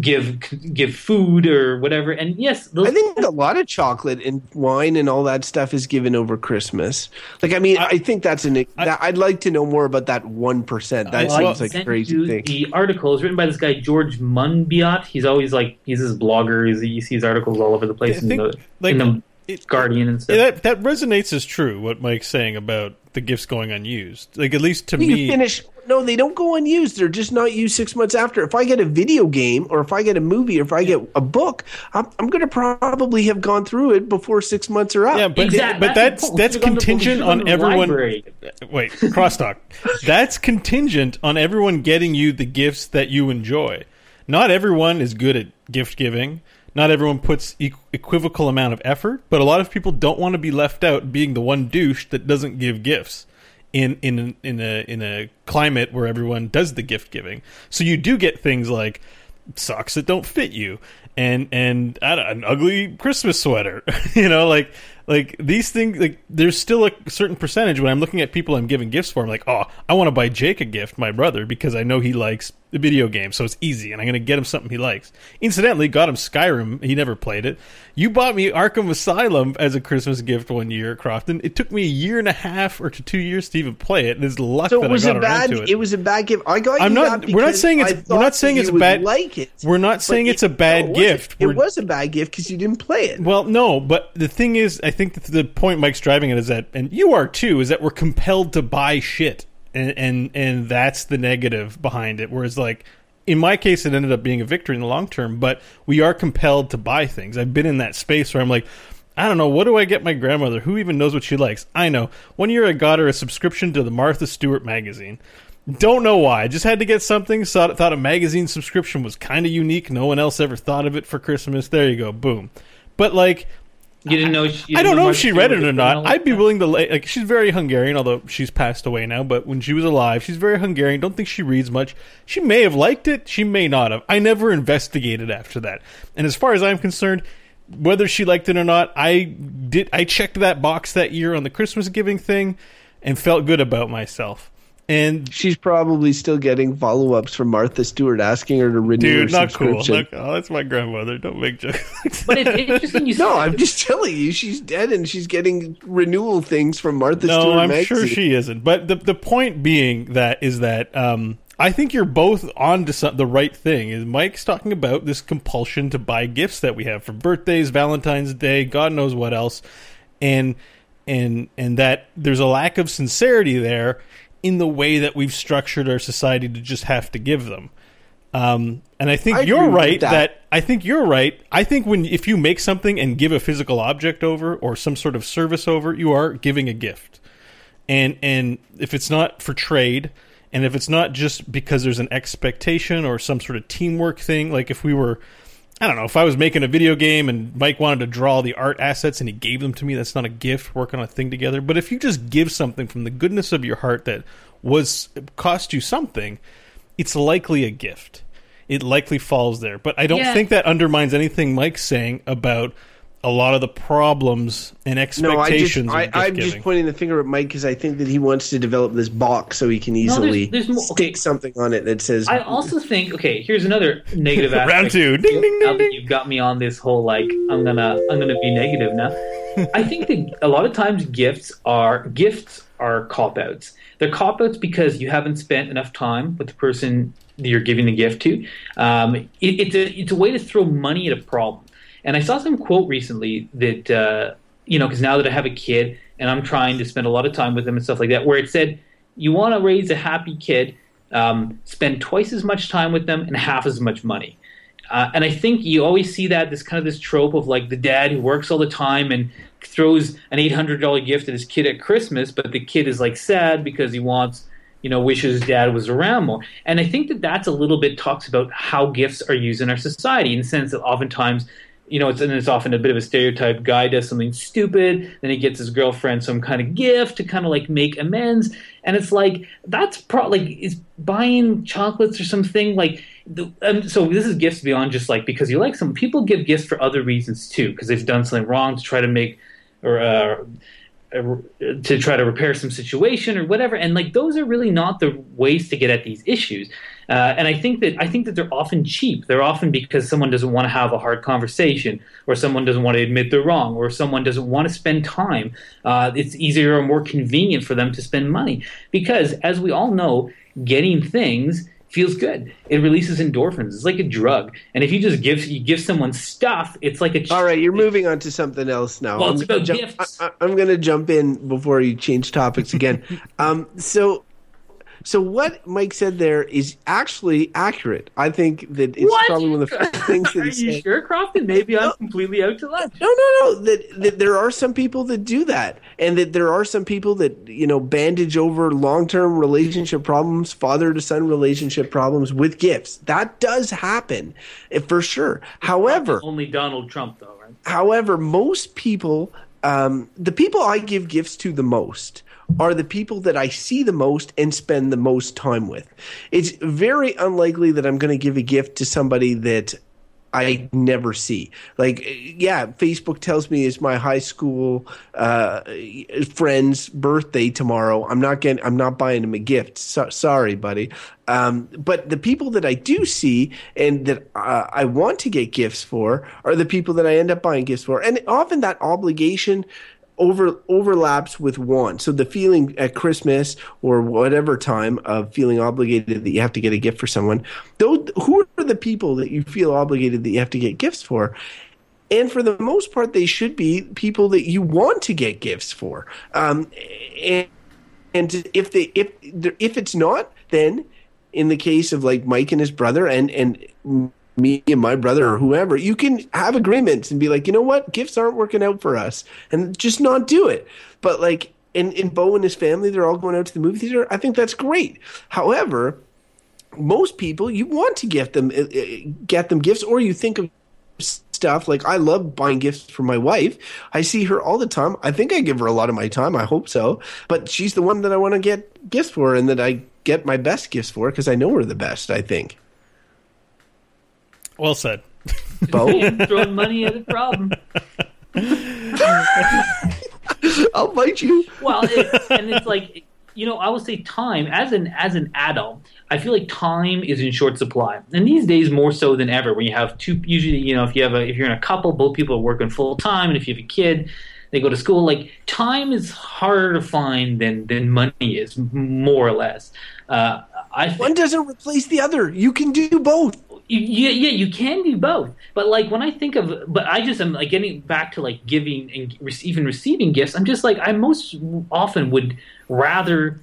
give give food or whatever. And yes, those, I think a lot of chocolate and wine and all that stuff is given over Christmas. Like, I mean, I, think that's an. that, I'd like to know more about that one percent. That Well, I seems like a crazy thing. The article is written by this guy George Monbiot. He's always like he's this blogger. He's, you see his articles all over the place I in, think, the, like, in the it- Guardian and stuff. That that resonates as true. What Mike's saying about the gifts going unused, like at least to You me, finish. No, they don't go unused. They're just not used six months after. If I get a video game or if I get a movie or if I get a book, I'm, I'm going to probably have gone through it before six months are up. Yeah, but Exactly. but the that's that's We should've gone to- we contingent on everyone. library. Wait, crosstalk. that's contingent on everyone getting you the gifts that you enjoy. Not everyone is good at gift giving. Not everyone puts equivocal amount of effort, but a lot of people don't want to be left out being the one douche that doesn't give gifts in in in a in a climate where everyone does the gift giving. So you do get things like socks that don't fit you and and an ugly Christmas sweater. you know, like like these things like there's still a certain percentage when I'm looking at people I'm giving gifts for I'm like, "Oh, I want to buy Jake a gift, my brother, because I know he likes the video game, so it's easy and I'm going to get him something he likes." Incidentally, got him Skyrim. He never played it. You bought me Arkham Asylum as a Christmas gift one year, Crofton. It took me a year and a half or 2 years to even play it. And it's luck So that it was I a got around bad. to it. It was a bad gift. I got. I'm you not- that we're not saying it's- we're not saying it's bad- Like it. we're not saying it- it's a bad no, gift. wasn't. It was a bad gift because you didn't play it. Well, no, but the thing is, I think that the point Mike's driving at is that, and you are too, is that we're compelled to buy shit, and and and that's the negative behind it. Whereas, like in my case, it ended up being a victory in the long term, but we are compelled to buy things. I've been in that space where I'm like. I don't know. What do I get my grandmother? Who even knows what she likes? I know. One year I got her a subscription to the Martha Stewart magazine. Don't know why. I just had to get something. Thought, thought a magazine subscription was kind of unique. No one else ever thought of it for Christmas. There you go. Boom. But like, You didn't know. She, I don't know if she read it or not. I'd be willing to like she's very Hungarian, although she's passed away now. But when she was alive, she's very Hungarian. Don't think she reads much. She may have liked it. She may not have. I never investigated after that. And as far as I'm concerned, whether she liked it or not, I did. I checked that box that year on the Christmas giving thing, and felt good about myself. And She's probably still getting follow ups from Martha Stewart asking her to renew dude, her not cool. Not- oh, that's my grandmother. Don't make jokes. But it's interesting you No, that. I'm just telling you, she's dead and she's getting renewal things from Martha no, Stewart I'm magazine. sure she isn't. But the the point being that is that um, I think you're both on to some, the right thing. Is Mike's talking about this compulsion to buy gifts that we have for birthdays, Valentine's Day, God knows what else, and and and that there's a lack of sincerity there in the way that we've structured our society to just have to give them. Um, and I think I you're right that. that. I think you're right. I think when if you make something and give a physical object over or some sort of service over, you are giving a gift. And and if it's not for trade, and if it's not just because there's an expectation or some sort of teamwork thing, like if we were I don't know, if I was making a video game and Mike wanted to draw the art assets and he gave them to me, that's not a gift, working on a thing together. But if you just give something from the goodness of your heart that was cost you something, it's likely a gift. It likely falls there. But I don't Yeah. think that undermines anything Mike's saying about a lot of the problems and No, I just, expectations I, I'm just pointing the finger at Mike because I think that he wants to develop this box so he can easily there's more- stick okay. something on it that says. I also think okay. Here's another negative aspect. Round two. Ding, ding, now ding, that ding. you've got me on this whole like I'm gonna I'm gonna be negative now. I think that a lot of times gifts are gifts are cop outs. They're cop outs because you haven't spent enough time with the person that you're giving the gift to. Um, it, it's a it's a way to throw money at a problem. And I saw some quote recently that uh, you know because now that I have a kid and I'm trying to spend a lot of time with them and stuff like that, where it said you want to raise a happy kid, um, spend twice as much time with them and half as much money. Uh, and I think you always see that this kind of this trope of like the dad who works all the time and throws an eight hundred dollar gift at his kid at Christmas, but the kid is like sad because he wants, you know, wishes dad was around more. And I think that that's a little bit talks about how gifts are used in our society in the sense that oftentimes. You know, it's and it's often a bit of a stereotype. Guy does something stupid, then he gets his girlfriend some kind of gift to kind of like make amends, and it's like that's pro like is buying chocolates or something like the, um, so this is gifts beyond just like because you like some people give gifts for other reasons too because they've done something wrong to try to make or uh, uh, to try to repair some situation or whatever. And like those are really not the ways to get at these issues uh, and I think that I think that they're often cheap. They're often because someone doesn't want to have a hard conversation, or someone doesn't want to admit they're wrong, or someone doesn't want to spend time. Uh, it's easier or more convenient for them to spend money because, as we all know, getting things feels good. It releases endorphins. It's like a drug. And if you just give you give someone stuff, it's like a All right, you're moving on to something else now. Well, I'm it's gonna about jump, gifts. I, am going to jump in before you change topics again. um, so, so what Mike said there is actually accurate. I think that it's What? probably one of the first things that he said. Are you said. sure, Crofton? Maybe I'm completely out to lunch. No, no, no. That, that there are some people that do that, and that there are some people that you know bandage over long-term relationship problems, father to son relationship problems with gifts. That does happen, eh, for sure. However, Only Donald Trump, though, right? However, most people, um, the people I give gifts to the most are the people that I see the most and spend the most time with. It's very unlikely that I'm going to give a gift to somebody that I never see. Like, yeah, Facebook tells me it's my high school uh, friend's birthday tomorrow. I'm not getting. I'm not buying him a gift. So, sorry, buddy. Um, but the people that I do see and that uh, I want to get gifts for are the people that I end up buying gifts for, and often that obligation over overlaps with want. So the feeling at Christmas or whatever time of feeling obligated that you have to get a gift for someone, those who are the people that you feel obligated that you have to get gifts for? And for the most part, they should be people that you want to get gifts for. Um, and and if they if if it's not, then in the case of like Mike and his brother and and me and my brother or whoever, you can have agreements and be like, you know what, gifts aren't working out for us, and just not do it. But like in in Beau and his family, they're all going out to the movie theater. I think that's great. However, most people you want to get them uh, uh, get them gifts, or you think of stuff like I love buying gifts for my wife. I see her all the time. I think I give her a lot of my time. I hope so. But she's the one that I want to get gifts for and that I get my best gifts for because I know her the best, I think. Well said. Beau, Throwing money at a problem. I'll bite you. Well, it, and it's like you know, I would say time as an as an adult, I feel like time is in short supply, and these days more so than ever. When you have two, usually, you know, if you have a if you're in a couple, both people are working full time, and if you have a kid, they go to school. Like time is harder to find than than money is, more or less. Uh, I think, One doesn't replace the other. You can do both. Yeah, yeah, you can do both. But like when I think of, but I just am like getting back to like giving and even receiving gifts. I'm just like I most often would rather.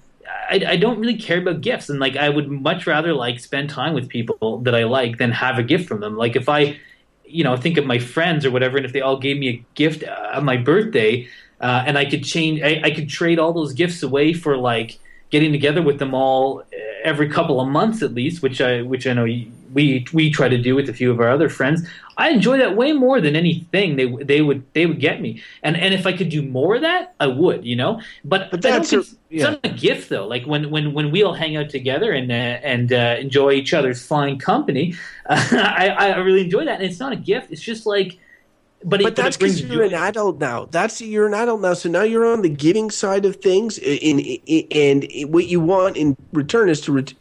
I, I don't really care about gifts, and like I would much rather like spend time with people that I like than have a gift from them. Like if I, you know, think of my friends or whatever, and if they all gave me a gift uh, on my birthday, uh, and I could change, I, I could trade all those gifts away for like getting together with them all uh, every couple of months at least, which I which I know y- we we try to do with a few of our other friends. I enjoy that way more than anything they they would they would get me. And and if I could do more of that, I would, you know. But, But that's a- yeah. it's not a gift though. Like when when when we all hang out together and uh, and uh, enjoy each other's fine company, I I really enjoy that. And it's not a gift. It's just like. But, it, But that's because you're an adult now. That's you're an adult now. So now you're on the giving side of things, in, in, and what you want in return is to ret-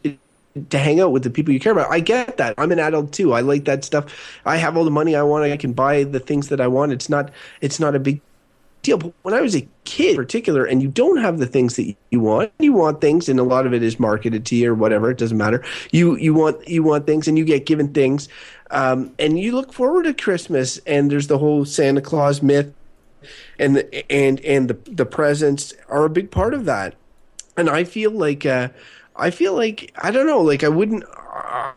to hang out with the people you care about. I get that. I'm an adult too. I like that stuff. I have all the money I want. I can buy the things that I want. It's not it's not a big deal. But when I was a kid, in particular, and you don't have the things that you want, you want things, and a lot of it is marketed to you or whatever. It doesn't matter. You you want you want things, and you get given things, um, and you look forward to Christmas. And there's the whole Santa Claus myth, and the, and and the the presents are a big part of that. And I feel like uh, I feel like I don't know, like I wouldn't. Uh,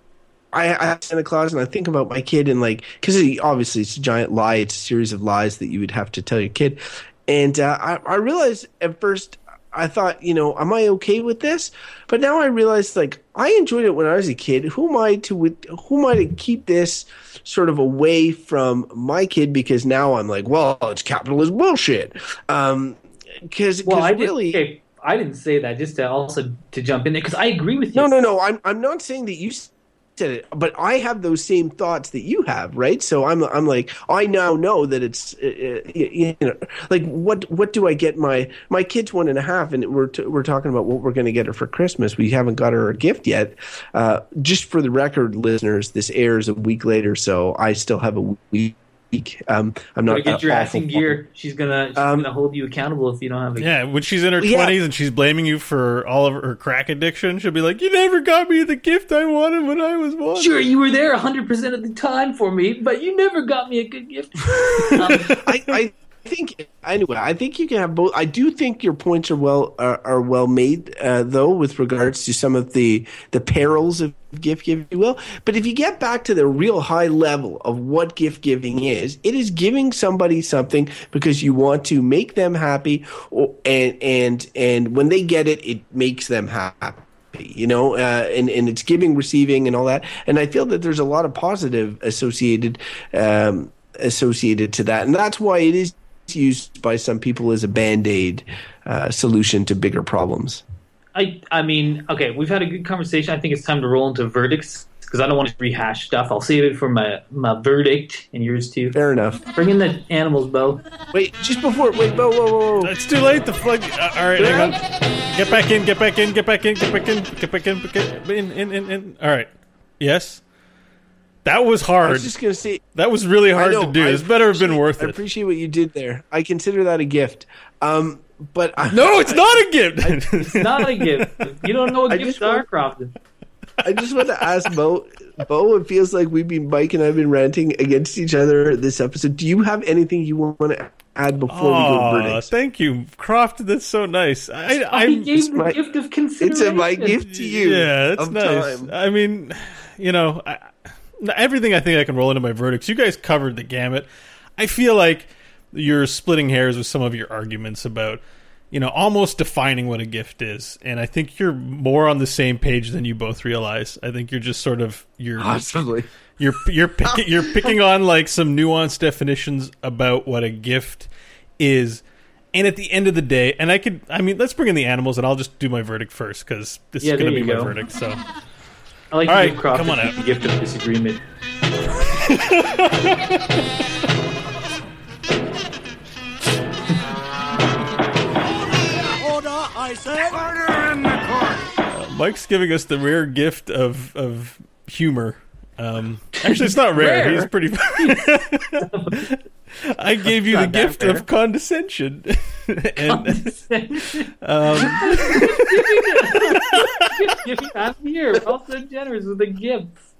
I, I have Santa Claus and I think about my kid and like because obviously it's a giant lie. It's a series of lies that you would have to tell your kid. And uh, I, I realized at first I thought, you know, am I okay with this? But now I realize like I enjoyed it when I was a kid. Who am I to with- who am I to keep this sort of away from my kid? Because now I'm like, well, it's capitalist bullshit. Um, because Well, I did, really. okay, I didn't say that. Just to also to jump in there because I agree with you. No, no, no. I'm I'm not saying that you said it, but I have those same thoughts that you have, right? So I'm I'm like I now know that it's uh, uh, you know like what what do I get my my kid's one and a half, and we're t- we're talking about what we're going to get her for Christmas. We haven't got her a gift yet. Uh, just for the record, listeners, this airs a week later, so I still have a week. Um, I'm Gotta not get your ass in awful gear. She's gonna she's Um, gonna hold you accountable if you don't have a Yeah, when she's in her Yeah. twenties and she's blaming you for all of her crack addiction, she'll be like, "You never got me the gift I wanted when I was one." Sure, you were there 100% of the time for me, but you never got me a good gift. um, I, I think anyway. I think you can have both. I do think your points are well are, are well made, uh, though, with regards to some of the the perils of gift giving, if you will. But if you get back to the real high level of what gift giving is, it is giving somebody something because you want to make them happy, or, and and and when they get it, it makes them happy you know, uh, and and it's giving, receiving, and all that. And I feel that there's a lot of positive associated um, associated to that, and that's why it is used by some people as a band aid uh, solution to bigger problems. I, I mean, okay, we've had a good conversation. I think it's time to roll into verdicts because I don't want to rehash stuff. I'll save it for my, my verdict and yours too. Fair enough. Bring in the animals, Beau. Wait, just before, wait, whoa, whoa, whoa, whoa. It's too late. The flag. Uh, all right, hang on. Get back in. Get back in. Get back in. Get back in. Get back in. Get back in. in. In. In. in. All right. Yes. That was hard. I hard. was just gonna say, that was really hard know, to do. I This better have been appreciate- worth I appreciate what you did there. I consider that a gift. Um, but I, No, it's not a gift. It's not a gift. You don't know what I gifts just are, Crofton. I just want to ask Beau. Beau, it feels like we've been Mike and I've been ranting against each other this episode. Do you have anything you want to add before we go to Aw, thank you, Croft. That's so nice. I, I I'm, gave the my- gift of consideration. It's consideration. a my gift to you. Yeah, that's of nice. time. I mean, you know, I, everything I think I can roll into my verdicts. You guys covered the gamut. I feel like you're splitting hairs with some of your arguments about, you know, almost defining what a gift is, and I think you're more on the same page than you both realize. I think you're just sort of you're Possibly. you're you're picking you're picking on like some nuanced definitions about what a gift is. And at the end of the day, and I could, I mean, let's bring in the animals, and I'll just do my verdict first because this Yeah, is going to be you my go. verdict. So, I like All to right, give Crofton come on out. the gift of disagreement. Order, I say. Order Mike's giving us the rare gift of of humor. Um, actually, it's not rare. Rare? He's pretty. I gave you the gift rare. of condescension, and um, I'm here. We're all so generous with the gifts.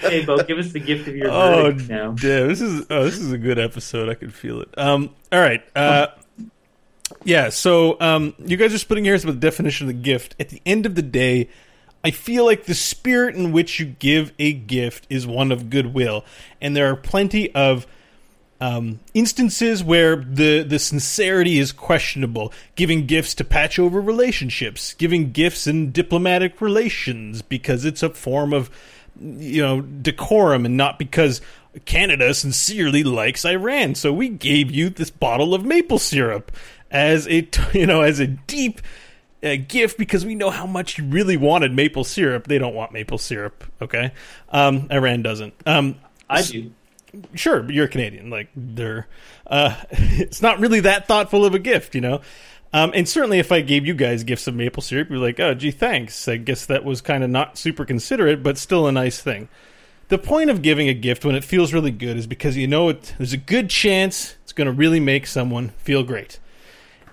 hey, Beau, give us the gift of your oh, verdict now. damn, this is oh, this is a good episode. I can feel it. Um, all right, uh, yeah. So, um, you guys are splitting hairs with the definition of the gift. At the end of the day, I feel like the spirit in which you give a gift is one of goodwill, and there are plenty of um, instances where the the sincerity is questionable. Giving gifts to patch over relationships, giving gifts in diplomatic relations because it's a form of you know decorum and not because Canada sincerely likes Iran. So we gave you this bottle of maple syrup as a you know as a deep uh, gift because we know how much you really wanted maple syrup. They don't want maple syrup, okay? Um, Iran doesn't. Um, I do. Sure you're canadian like they're uh it's not really that thoughtful of a gift you know? Um and certainly if i gave you guys gifts of maple syrup you're like oh gee thanks. I guess that was kind of not super considerate but still a nice thing. The point of giving a gift when it feels really good is because you know it, there's a good chance it's going to really make someone feel great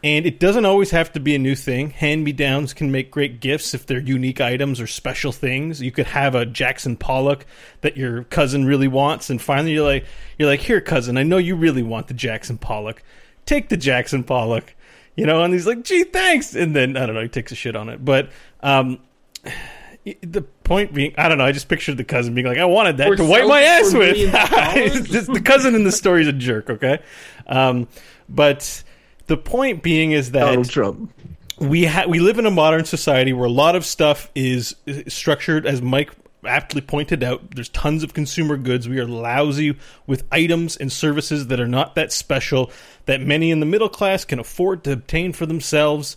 and it doesn't always have to be a new thing. Hand me downs can make great gifts if they're unique items or special things. You could have a Jackson Pollock that your cousin really wants, and finally you're like, you're like, here, cousin, I know you really want the Jackson Pollock. Take the Jackson Pollock, you know. And he's like, gee, thanks. And then I don't know, he takes a shit on it, but um, the point being, I don't know. I just pictured the cousin being like, "I wanted that Or to wipe my ass with." millions of dollars. It's just- the cousin in the story is a jerk, okay? Um, but the point being is that Donald Trump. we ha- we live in a modern society where a lot of stuff is uh, structured as Mike aptly pointed out there's tons of consumer goods we are lousy with items and services that are not that special that many in the middle class can afford to obtain for themselves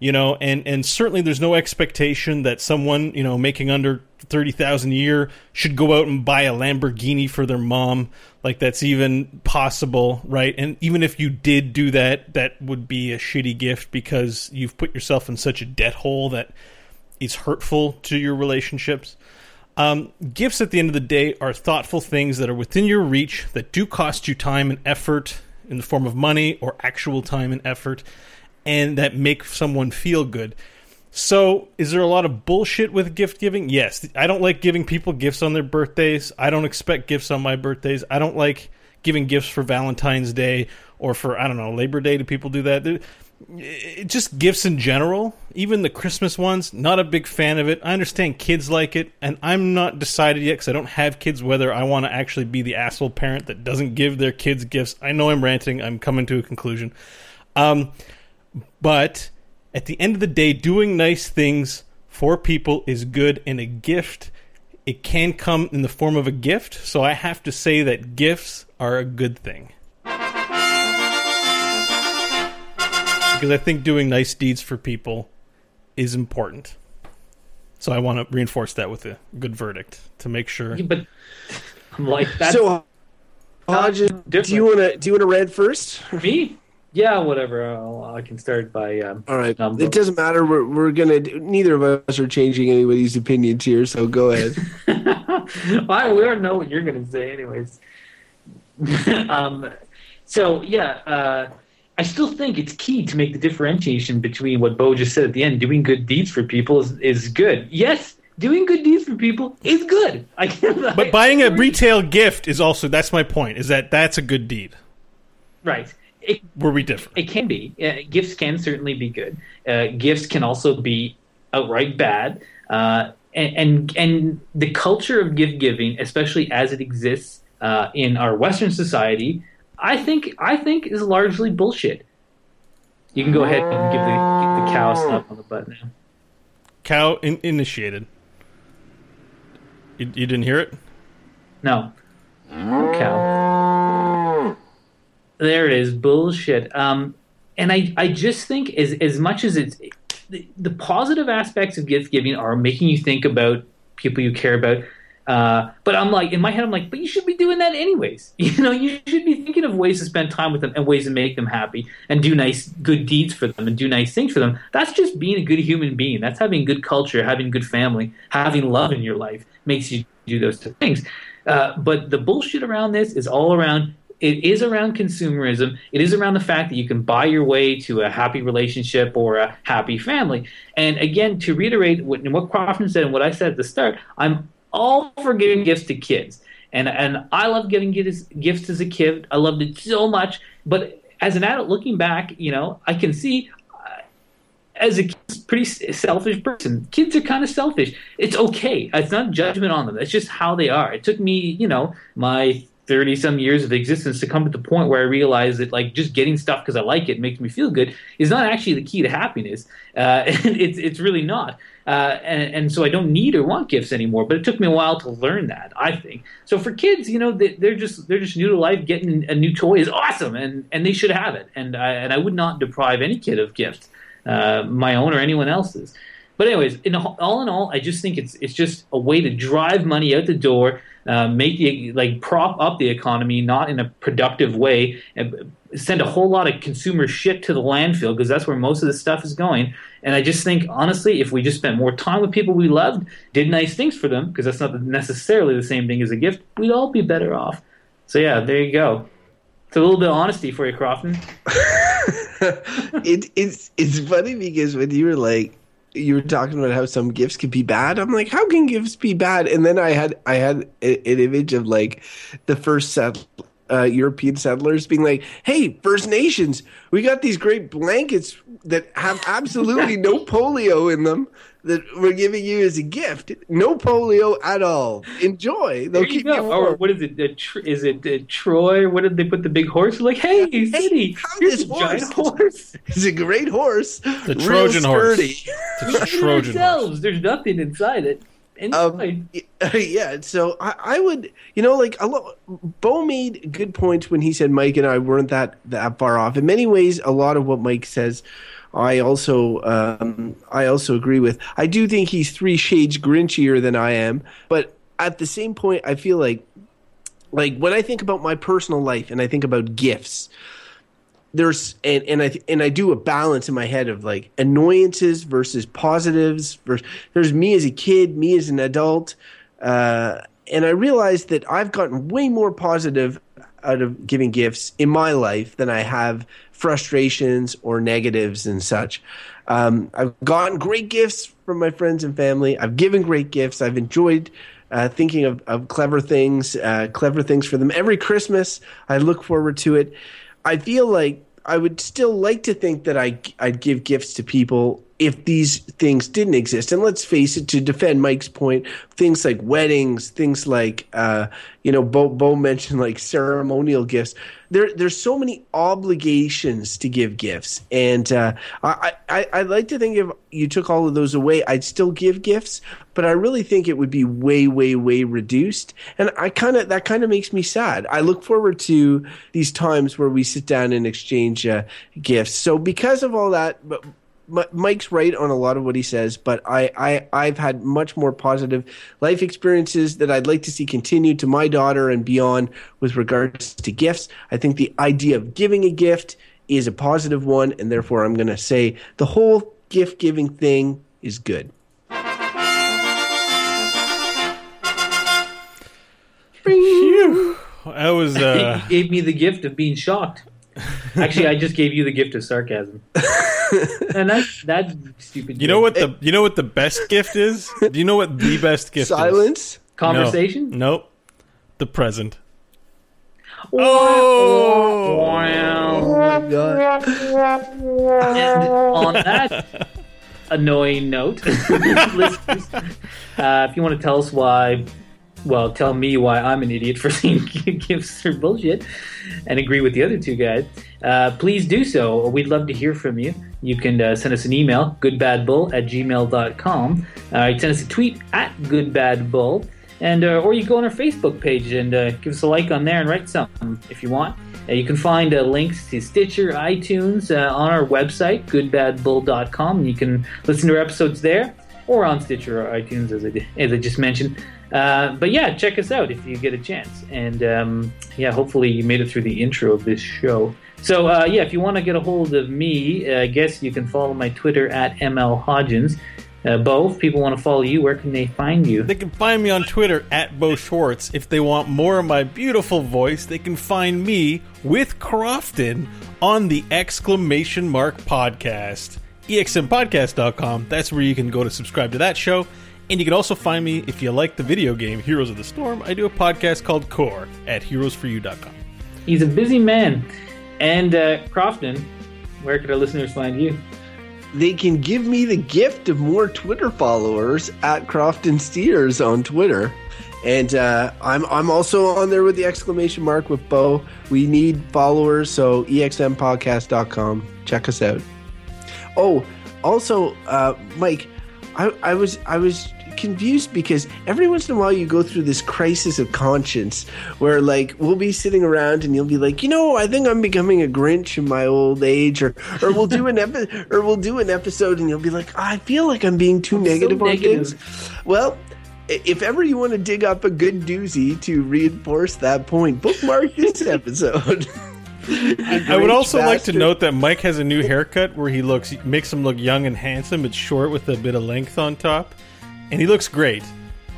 you know and and certainly there's no expectation that someone you know making under 30,000 a year should go out and buy a Lamborghini for their mom. Like that's even possible right? And even if you did do that that would be a shitty gift because you've put yourself in such a debt hole that is hurtful to your relationships. Um, gifts at the end of the day are thoughtful things that are within your reach that do cost you time and effort in the form of money or actual time and effort and that make someone feel good. So, is there a lot of bullshit with gift giving? Yes. I don't like giving people gifts on their birthdays. I don't expect gifts on my birthdays. I don't like giving gifts for Valentine's Day or for, I don't know, Labor Day. Do people do that? It- just gifts in general, even the Christmas ones, not a big fan of it. I understand kids like it, and I'm not decided yet because I don't have kids whether I want to actually be the asshole parent that doesn't give their kids gifts. I know I'm ranting, I'm coming to a conclusion. Um, but at the end of the day, doing nice things for people is good, and a gift, it can come in the form of a gift. So I have to say that gifts are a good thing. Because I think doing nice deeds for people is important. So I want to reinforce that with a good verdict to make sure. Yeah, but I'm like that's so, Hodges, uh, do you want to do you want to read first? me. Yeah, whatever. I'll, I can start by. Um, All right, Um, it doesn't matter. We're we're gonna. Neither of us are changing anybody's opinions here, so go ahead. I we already know what you're going to say, anyways. um, so yeah, uh, I still think it's key to make the differentiation between what Beau just said at the end. Doing good deeds for people is, is good. Yes, doing good deeds for people is good. I can, But buying a retail gift is also that's my point. Is that that's a good deed right. It, where we differ. It can be. Uh, gifts can certainly be good. Uh, gifts can also be outright bad. Uh, and, and and the culture of gift giving, especially as it exists uh, in our Western society, I think I think is largely bullshit. You can go ahead and give the give the cow a slap on the butt now. Cow in- initiated. You, you didn't hear it? No, cow. There it is, bullshit. Um, and I, I just think as as much as it's the, the positive aspects of gift giving are making you think about people you care about. Uh, but I'm like, in my head, I'm like, but you should be doing that anyways. You know, you should be thinking of ways to spend time with them and ways to make them happy and do nice, good deeds for them and do nice things for them. That's just being a good human being. That's having good culture, having good family, having love in your life makes you do those two things. Uh, but the bullshit around this is all around it is around consumerism. It is around the fact that you can buy your way to a happy relationship or a happy family. And again, to reiterate what, what Crofton said and what I said at the start, I'm all for giving gifts to kids. And, and I love giving gifts, gifts as a kid. I loved it so much. But as an adult looking back, you know, I can see uh, as a pretty selfish person. Kids are kind of selfish. It's okay. It's not judgment on them. It's just how they are. It took me, you know, my 30 some years of existence to come to the point where I realized that like just getting stuff because I like it makes me feel good is not actually the key to happiness. Uh, it's, it's really not. Uh, and, and, so I don't need or want gifts anymore. But it took me a while to learn that. I think so. For kids, you know, they, are just they're just new to life. Getting a new toy is awesome, and and they should have it. And I and I would not deprive any kid of gifts, uh, my own or anyone else's. But anyways, in all in all, I just think it's it's just a way to drive money out the door uh, make the like prop up the economy not in a productive way and send a whole lot of consumer shit to the landfill because that's where most of the stuff is going. And i just think honestly if we just spent more time with people we loved did nice things for them because that's not necessarily the same thing as a gift we'd all be better off. So yeah there you go. It's a little bit of honesty for you crofton. It, it's it's funny because when you were like you were talking about how some gifts could be bad. I'm like, how can gifts be bad? And then I had I had an image of like the first uh, European settlers being like, "Hey, First Nations, we got these great blankets that have absolutely no polio in them that we're giving you as a gift. No polio at all. Enjoy. They'll there keep you, you Or what is it? Tr- is it uh, Troy? What did they put the big horse? Like, hey, hey city, here's this horse. giant horse. It's a great horse. The Trojan horse. The Trojan horse. There's nothing inside it. Um, yeah, so I, I, would, you know, like a lot. Beau made good points when he said Mike and I weren't that that far off. In many ways, a lot of what Mike says, I also um, I also agree with. I do think he's three shades Grinchier than I am, but at the same point, I feel like, like when I think about my personal life and I think about gifts, there's and, and I and I do a balance in my head of like annoyances versus positives. Versus, there's me as a kid, me as an adult, uh, and I realized that I've gotten way more positive out of giving gifts in my life than I have frustrations or negatives and such. Um, I've gotten great gifts from my friends and family. I've given great gifts. I've enjoyed uh, thinking of, of clever things, uh, clever things for them. Every Christmas, I look forward to it. I feel like I would still like to think that I I'd give gifts to people if these things didn't exist. And let's face it, to defend Mike's point, things like weddings, things like uh, you know, Beau, Beau mentioned like ceremonial gifts. There, there's so many obligations to give gifts, and uh, I, I, I like to think if you took all of those away, I'd still give gifts, but I really think it would be way, way, way reduced, and I kind of that kind of makes me sad. I look forward to these times where we sit down and exchange uh, gifts. So because of all that, Mike's right on a lot of what he says, but I, I I've had much more positive life experiences that I'd like to see continue to my daughter and beyond with regards to gifts. I think the idea of giving a gift is a positive one, and therefore I'm going to say the whole gift giving thing is good. Phew. That was. Uh... He gave me the gift of being shocked. Actually, I just gave you the gift of sarcasm. and that's that's stupid. You know what the you know what the best gift is? Do you know what the best gift Silence? is? Conversation? No. Nope. The present. Oh! Wow. Oh my god. And on that annoying note, listeners, uh, if you want to tell us why well, tell me why I'm an idiot for saying gifts are bullshit and agree with the other two guys, uh, please do so. We'd love to hear from you. You can uh, send us an email, goodbadbull at gmail.com. Uh, you can send us a tweet at goodbadbull. And, uh, or you go on our Facebook page and uh, give us a like on there and write something if you want. Uh, you can find links to Stitcher, iTunes on our website, goodbadbull.com. You can listen to our episodes there. Or on Stitcher or iTunes, as I, as I just mentioned. Uh, but yeah, check us out if you get a chance. And um, yeah, hopefully you made it through the intro of this show. So uh, yeah, if you want to get a hold of me, uh, I guess you can follow my Twitter at ML Hodgins. Uh, Beau, if people want to follow you, where can they find you? They can find me on Twitter at Beau Schwartz. If they want more of my beautiful voice, they can find me with Crofton on the exclamation mark podcast. Exmpodcast.com. That's where you can go to subscribe to that show. And you can also find me if you like the video game Heroes of the Storm. I do a podcast called Core at heroesforyou.com. He's a busy man. And uh, Crofton, where could our listeners find you? They can give me the gift of more Twitter followers at Crofton Steers on Twitter. And uh, I'm I'm also on there with the exclamation mark with Beau. We need followers, so exmpodcast.com. Check us out. Oh, also, uh, Mike, I, I was I was confused because every once in a while you go through this crisis of conscience where like we'll be sitting around and you'll be like, you know, I think I'm becoming a Grinch in my old age, or or we'll do an epi- or we'll do an episode and you'll be like, I feel like I'm being too negative on negative. things. Well. If ever you want to dig up a good doozy to reinforce that point, bookmark this episode. I would also like to note that Mike has a new haircut where he looks makes him look young and handsome. It's short with a bit of length on top, and he looks great.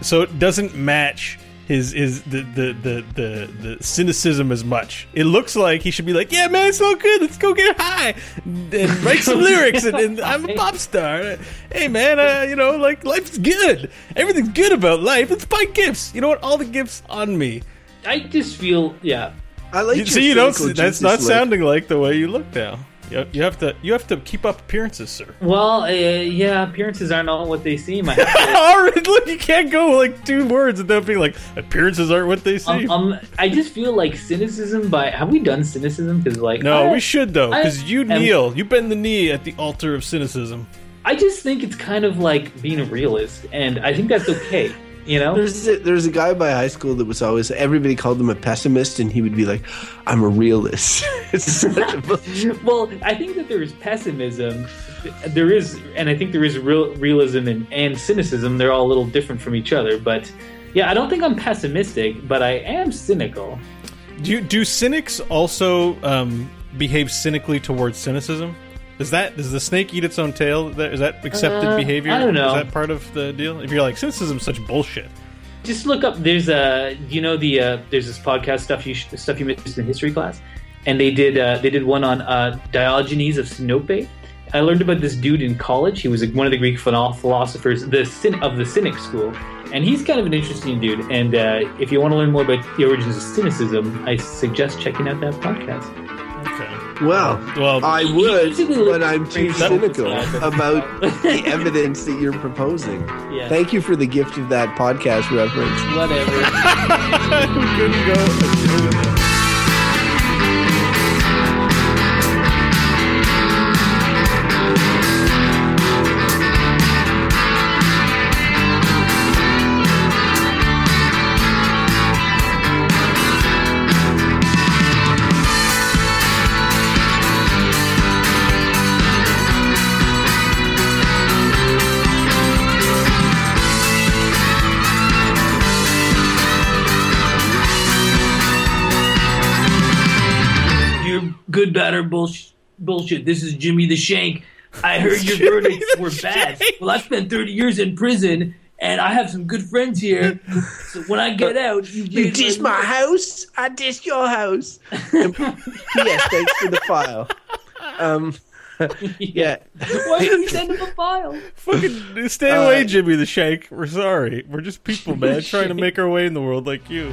So it doesn't match his his the the the the, the cynicism as much. It looks like he should be like, "Yeah, man, it's all good. Let's go get high and write some lyrics." And, and I'm a pop star. Hey, man, uh, you know, like life's good. Everything's good about life. Let's buy gifts. You know what? All the gifts on me. I just feel, yeah. I like You, see, you don't. That's Jesus not look. sounding like the way you look now. You, you have to. You have to keep up appearances, sir. Well, uh, yeah, appearances aren't all what they seem. I have to look, you can't go like two words without being like appearances aren't what they seem. um, um, I just feel like cynicism. By have we done cynicism? Because like, no, I, we should though, because you am- kneel, you bend the knee at the altar of cynicism. I just think it's kind of like being a realist, and I think that's okay. You know, There's a, there's a guy by high school that was always everybody called him a pessimist, and he would be like, "I'm a realist." it's such a well, I think that there is pessimism. There is, and I think there is real realism and, and cynicism. They're all a little different from each other, but yeah, I don't think I'm pessimistic, but I am cynical. Do you, do cynics also um, behave cynically towards cynicism? Is that does the snake eat its own tail? Is that accepted Uh, behavior? I don't know. Is that part of the deal? If you're like cynicism's such bullshit. Just look up. There's a you know the uh, there's this podcast stuff you stuff you missed in history class, and they did uh, they did one on uh, Diogenes of Sinope. I learned about this dude in college. He was one of the Greek philosophers, the of the Cynic school, and he's kind of an interesting dude. And uh, if you want to learn more about the origins of cynicism, I suggest checking out that podcast. Okay. Well, Well, I would, but I'm too cynical about the evidence that you're proposing. Yeah, Thank you for the gift of that podcast reference. whatever. couldn't go good, bad, or bullshit. Bullshit. This is Jimmy the Shank. I heard your verdicts were bad. Well, I spent 30 years in prison, and I have some good friends here. So when I get out, you, You dish my house, I dish your house. yes, Thanks for the file. Um, yeah. Why did you send him a file? Fucking stay Uh, away, Jimmy the Shank. We're sorry. We're just people, man, trying to make our way in the world like you.